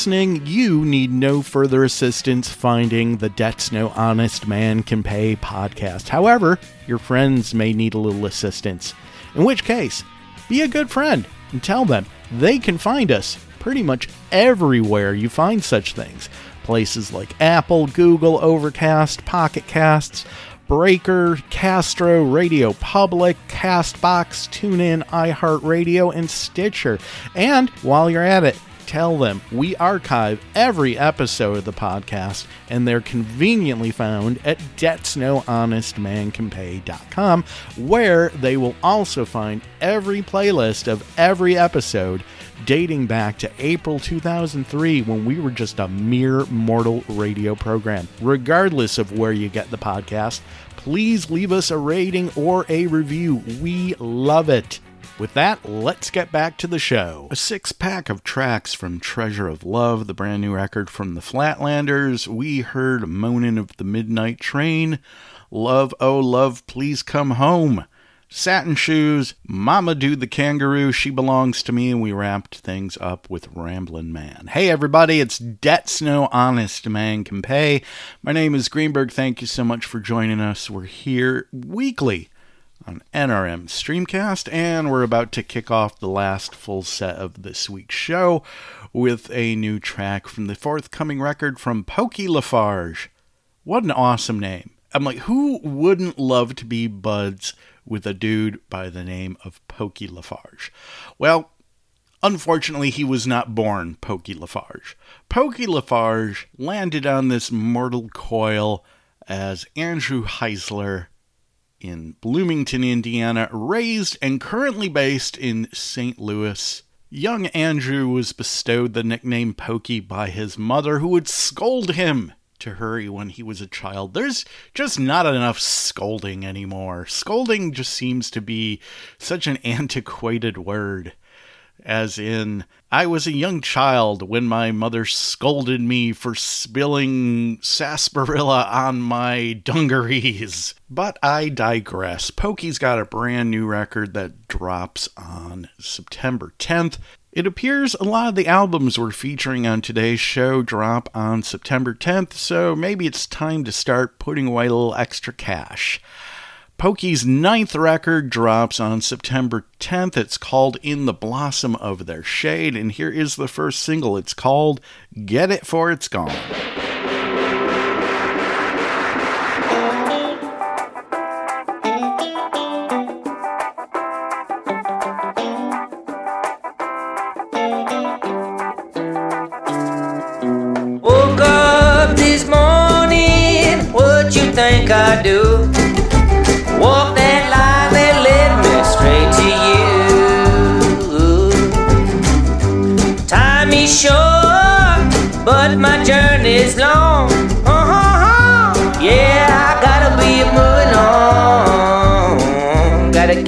Speaker 6: listening, you
Speaker 1: need no further assistance finding the Debts No Honest Man Can Pay podcast. However, your friends may need a little assistance. In which case, be a good friend and tell them they can find us pretty much everywhere you find such things. Places like Apple, Google, Overcast, Pocket Casts, Breaker, Castro, Radio Public, Castbox, TuneIn, iHeartRadio, and Stitcher. And while you're at it, tell them we archive every episode of the podcast, and they're conveniently found at debtsnohonestmancanpay.com, where they will also find every playlist of every episode dating back to April 2003 when we were just a mere mortal radio program. Regardless of where you get the podcast, please leave us a rating or a review. We love it. With that, let's get back to the show. A six pack of tracks from Treasure of Love, the brand new record from the Flatlanders. We heard Moanin' of the Midnight Train, Love, Oh Love, Please Come Home. Satin Shoes, Mama Dude the Kangaroo, She Belongs to Me, and we wrapped things up with Ramblin' Man. Hey everybody, it's Debts No Honest Man Can Pay. My name is Greenberg. Thank you so much for joining us. We're here weekly on NRM Streamcast, and we're about to kick off the last full set of this week's show with a new track from the forthcoming record from Pokey Lafarge. What an awesome name. I'm like, who wouldn't love to be buds with a dude by the name of Pokey Lafarge? Well, unfortunately, he was not born Pokey Lafarge. Pokey Lafarge landed on this mortal coil as Andrew Heissler in Bloomington, Indiana, raised and currently based in St. Louis. Young Andrew was bestowed the nickname Pokey by his mother, who would scold him to hurry when he was a child. There's just not enough scolding anymore. Scolding just seems to be such an antiquated word. as in, I was a young child when my mother scolded me for spilling sarsaparilla on my dungarees. But I digress. Pokey's got a brand new record that drops on September 10th. It appears a lot of the albums we're featuring on today's show drop on September 10th, so maybe it's time to start putting away a little extra cash. Pokey's ninth record drops on September 10th. It's called In the Blossom of Their Shade, and here is the first single. It's called Get It For It's Gone.
Speaker 9: Woke up this morning, what you think I do?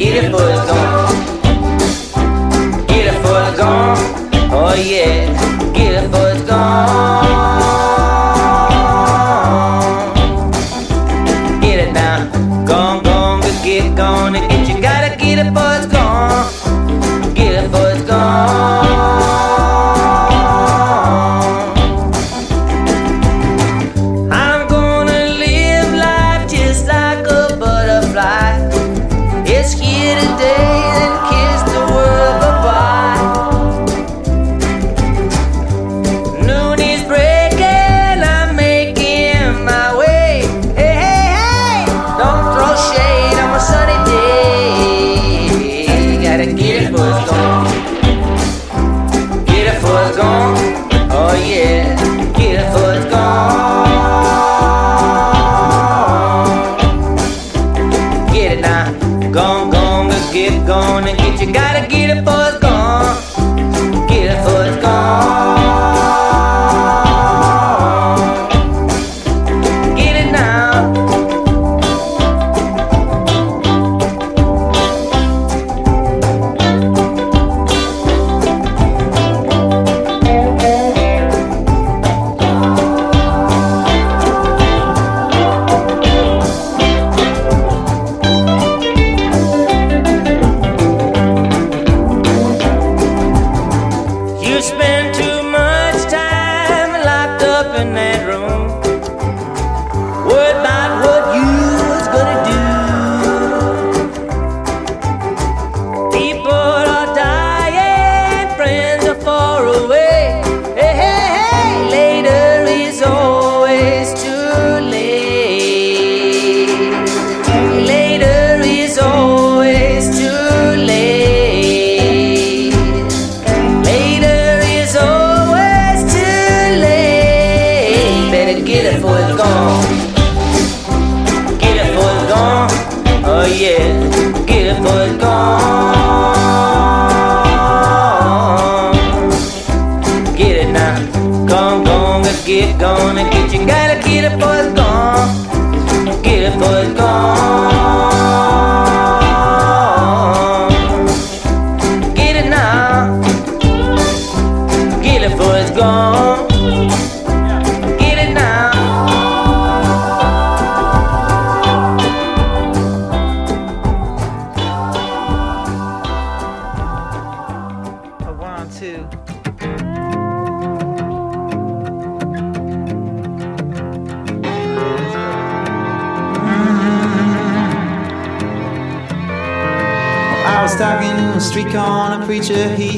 Speaker 9: Get it for it's gone. Get it for it's gone. Oh yeah, get it for it's gone. Yeah, get it for it's gone. Get it now. Gone, gone, go get gone and get you. Gotta get it it's gone.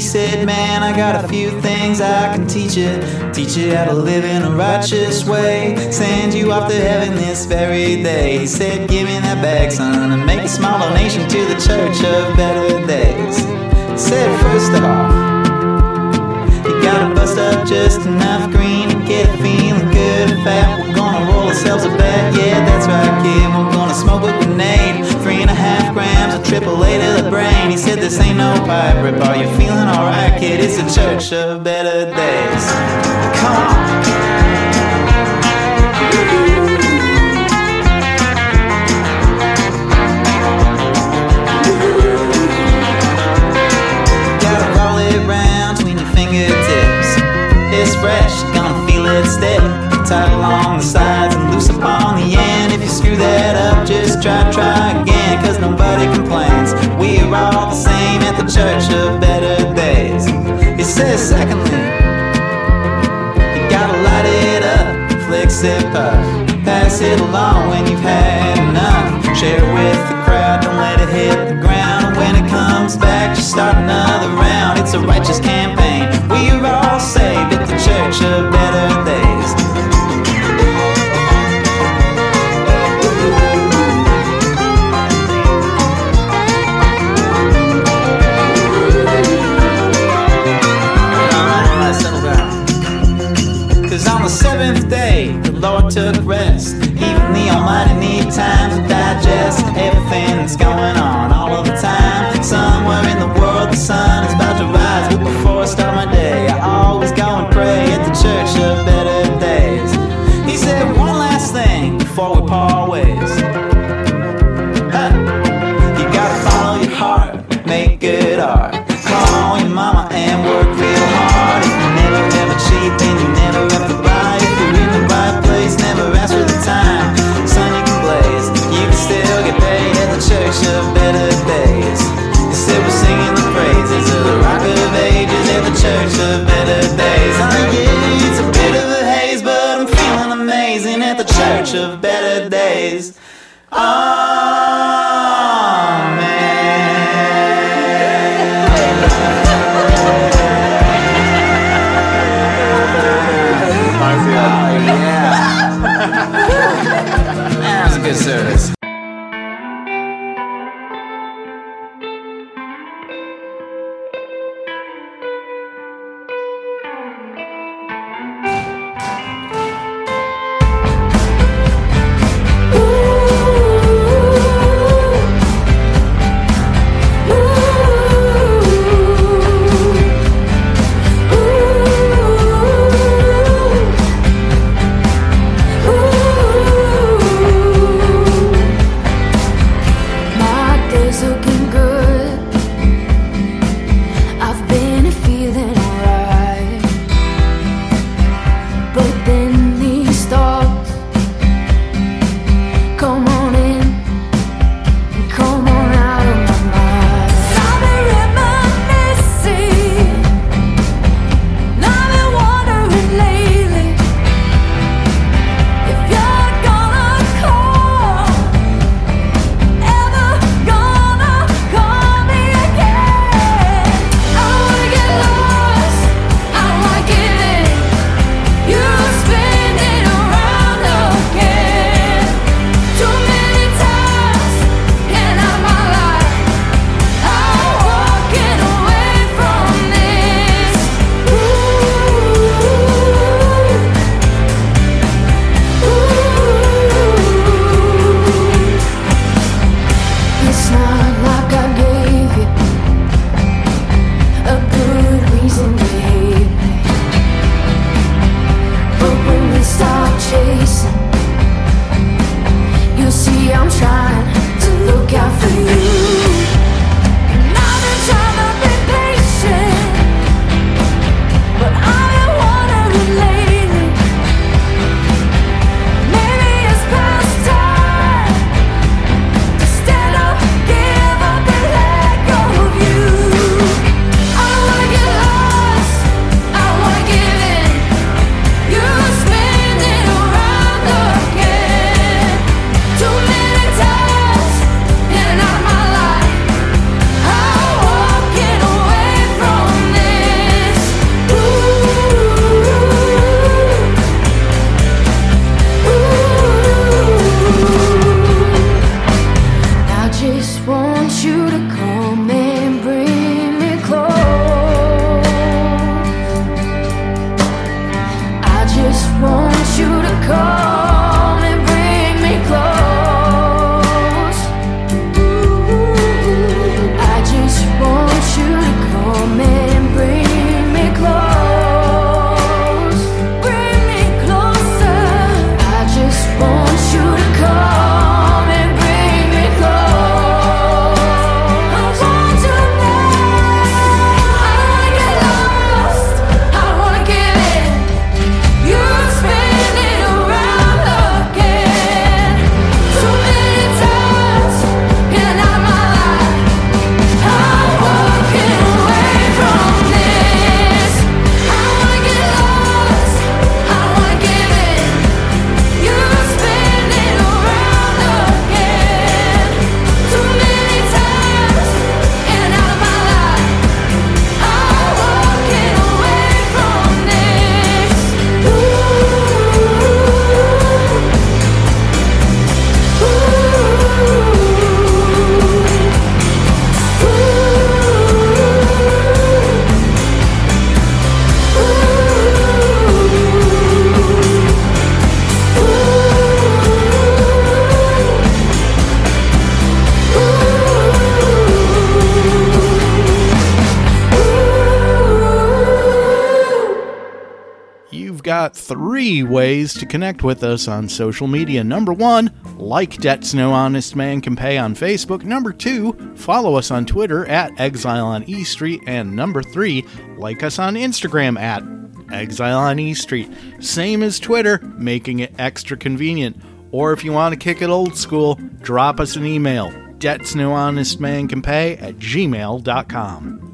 Speaker 10: Said, Man, I got a few things I can teach you. Teach you how to live in a righteous way. Send you off to heaven this very day. He said, Give me that bag, son, and make a small donation to the Church of Better Days. He said, First off, you gotta bust up just enough green to get feeling good and fat. We're gonna roll ourselves a bet, yeah, that's right, kid. Gonna smoke a grenade. Three and a half grams of triple A to the brain. He said, This ain't no pipe rip. Are you feeling alright, kid? It's a church of better days. Come on. It's fresh, gonna feel it stick. Tight along the sides and loose upon the end. If you screw that up, try, try again, cause nobody complains. We are all the same at the church of better days. He says, secondly, you gotta light it up, flicks it puff. Pass it along when you've had enough. Share it with the crowd, don't let it hit the ground. When it comes back, just start another round. It's a righteous campaign. We are all saved at the church of better
Speaker 1: got three ways to connect with us on social media. Number one, like Debts No Honest Man Can Pay on Facebook. Number two, follow us on Twitter at Exile on E Street. And number three, like us on Instagram at Exile on E Street. Same as Twitter, making it extra convenient. Or if you want to kick it old school, drop us an email. Debts no honest man can pay at gmail.com.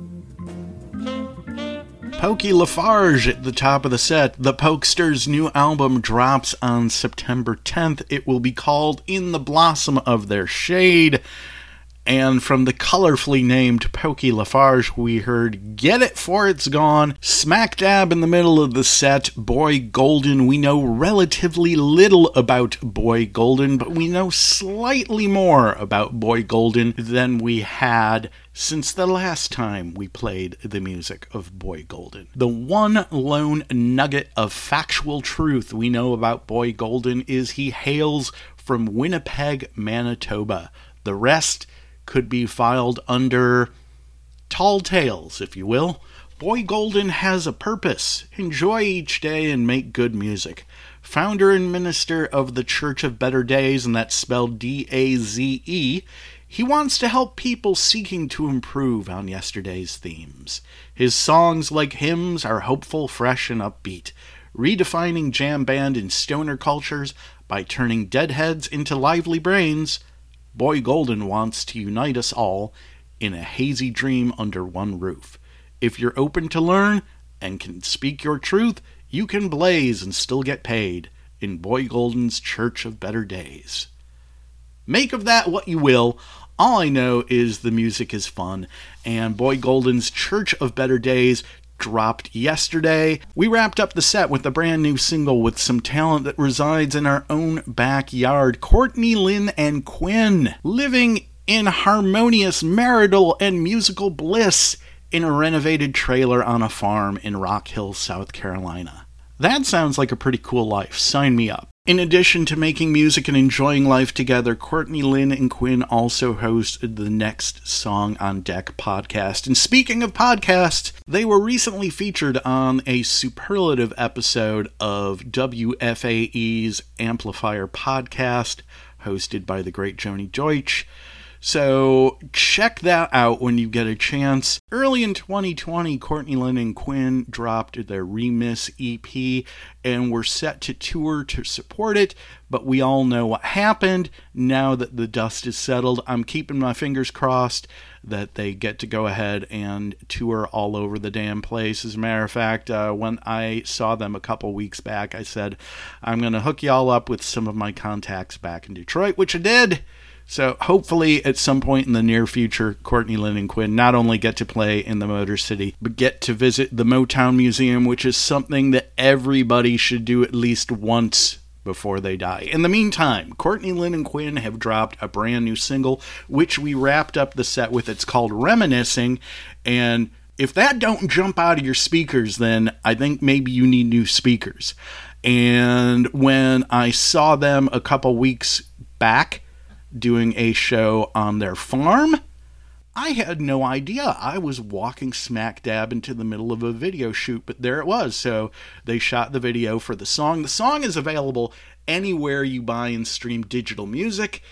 Speaker 1: Pokey Lafarge at the top of the set. The Pokesters' new album drops on September 10th. It will be called In the Blossom of Their Shade. And from the colorfully named Pokey Lafarge, we heard Get It For It's Gone. Smack dab in the middle of the set, Boy Golden. We know relatively little about Boy Golden, but we know slightly more about Boy Golden than we had since the last time we played the music of Boy Golden. The one lone nugget of factual truth we know about Boy Golden is he hails from Winnipeg, Manitoba. The rest could be filed under tall tales, if you will. Boy Golden has a purpose enjoy each day and make good music. Founder and minister of the Church of Better Days, and that's spelled D A Z E, he wants to help people seeking to improve on yesterday's themes. His songs, like hymns, are hopeful, fresh, and upbeat, redefining jam band and stoner cultures by turning deadheads into lively brains. Boy Golden wants to unite us all in a hazy dream under one roof. If you're open to learn and can speak your truth, you can blaze and still get paid in Boy Golden's Church of Better Days. Make of that what you will. All I know is the music is fun, and Boy Golden's Church of Better Days dropped yesterday. We wrapped up the set with a brand new single with some talent that resides in our own backyard Courtney Lynn and Quinn, living in harmonious marital and musical bliss in a renovated trailer on a farm in Rock Hill, South Carolina. That sounds like a pretty cool life. Sign me up. In addition to making music and enjoying life together, Courtney Lynn and Quinn also hosted the Next Song on Deck podcast. And speaking of podcasts, they were recently featured on a superlative episode of WFAE's Amplifier podcast, hosted by the great Joni Deutsch. So check that out when you get a chance. Early in 2020, Courtney Lynn and Quinn dropped their Remiss EP and were set to tour to support it, but we all know what happened. Now that the dust is settled, I'm keeping my fingers crossed that they get to go ahead and tour all over the damn place. As a matter of fact, uh, when I saw them a couple weeks back, I said, I'm going to hook y'all up with some of my contacts back in Detroit, which I did. So hopefully, at some point in the near future, Courtney Lynn and Quinn not only get to play in the Motor City, but get to visit the Motown Museum, which is something that everybody should do at least once before they die. In the meantime, Courtney Lynn and Quinn have dropped a brand new single, which we wrapped up the set with. It's called Reminiscing, and if that don't jump out of your speakers, then I think maybe you need new speakers. And when I saw them a couple weeks back, doing a show on their farm. I had no idea. I was walking smack dab into the middle of a video shoot, but there it was. So they shot the video for the song. The song is available anywhere you buy and stream digital music,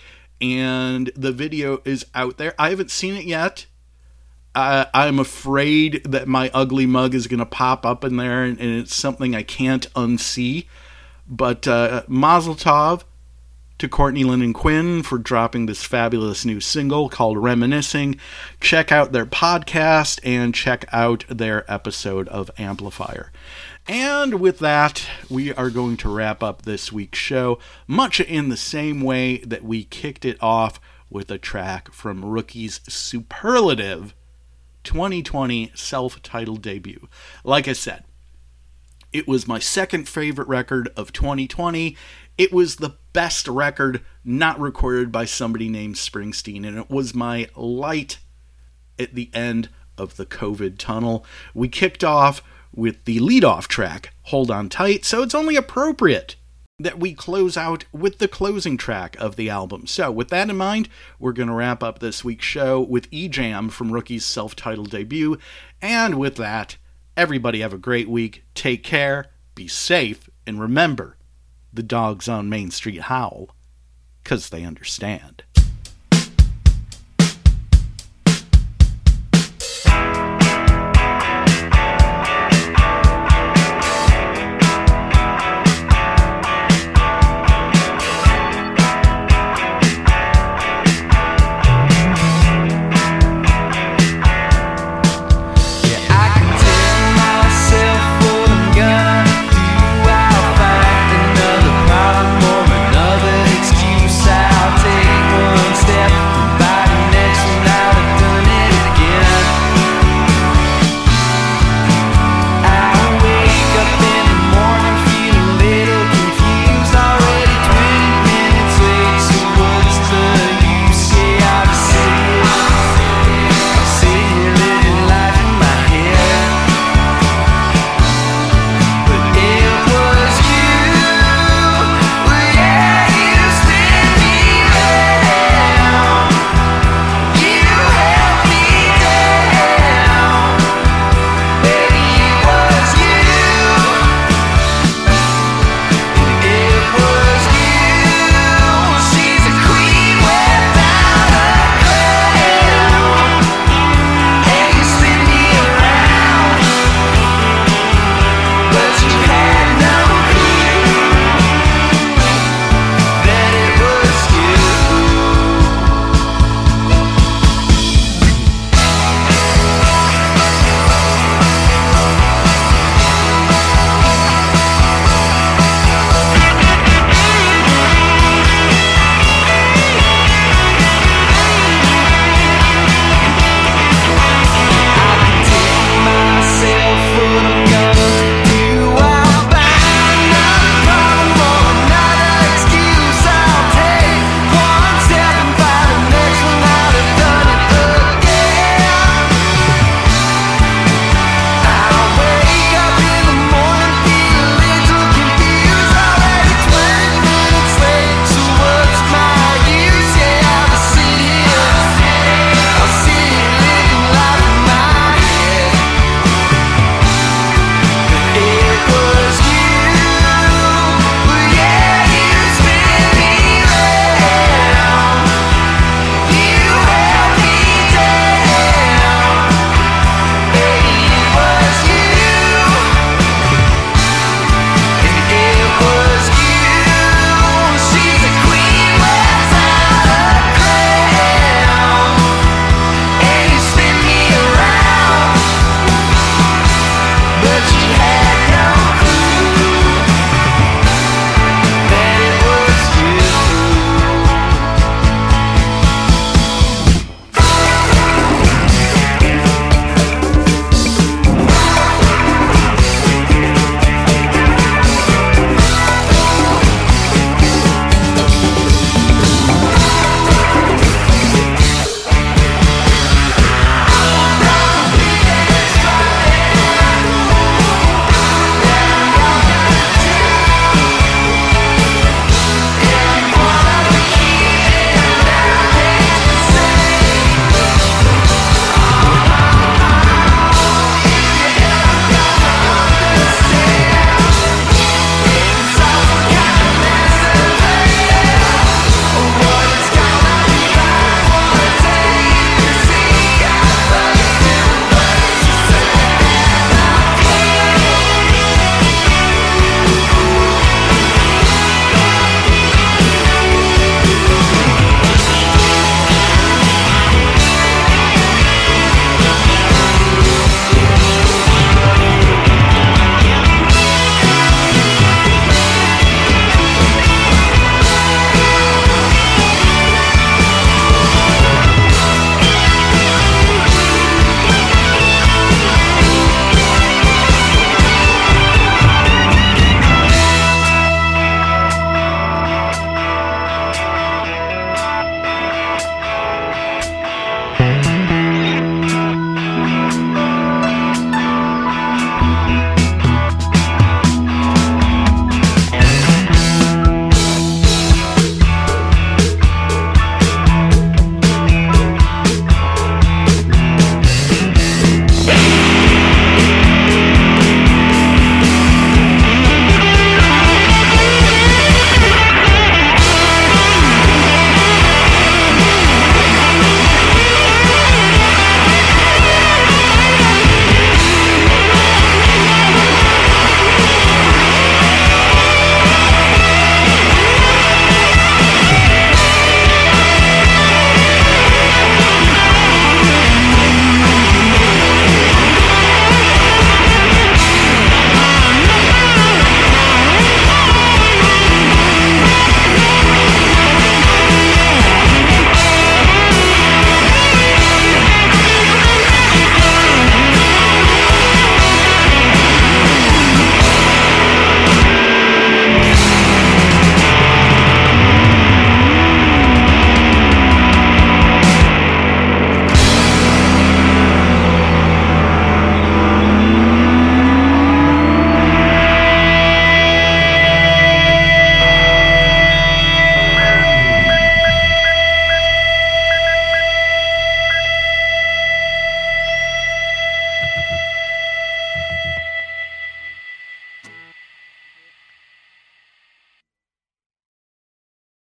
Speaker 1: and the video is out there. I haven't seen it yet. I'm afraid that my ugly mug is going to pop up in there, and, and, it's something I can't unsee. But uh, Mazel Tov to Courtney Lynn and Quinn for dropping this fabulous new single called Reminiscing. Check out their podcast and check out their episode of Amplifier. And with that, we are going to wrap up this week's show, much in the same way that we kicked it off with a track from Rookie's superlative 2020 self titled debut. Like I said, it was my second favorite record of 2020. It was the best record not recorded by somebody named Springsteen, and it was my light at the end of the COVID tunnel. We kicked off with the lead-off track, Hold On Tight, so it's only appropriate that we close out with the closing track of the album. So, with that in mind, we're going to wrap up this week's show with E Jam from Rookie's self titled debut. And with that, everybody have a great week. Take care be safe, and remember, the dogs on Main Street howl 'cause they understand.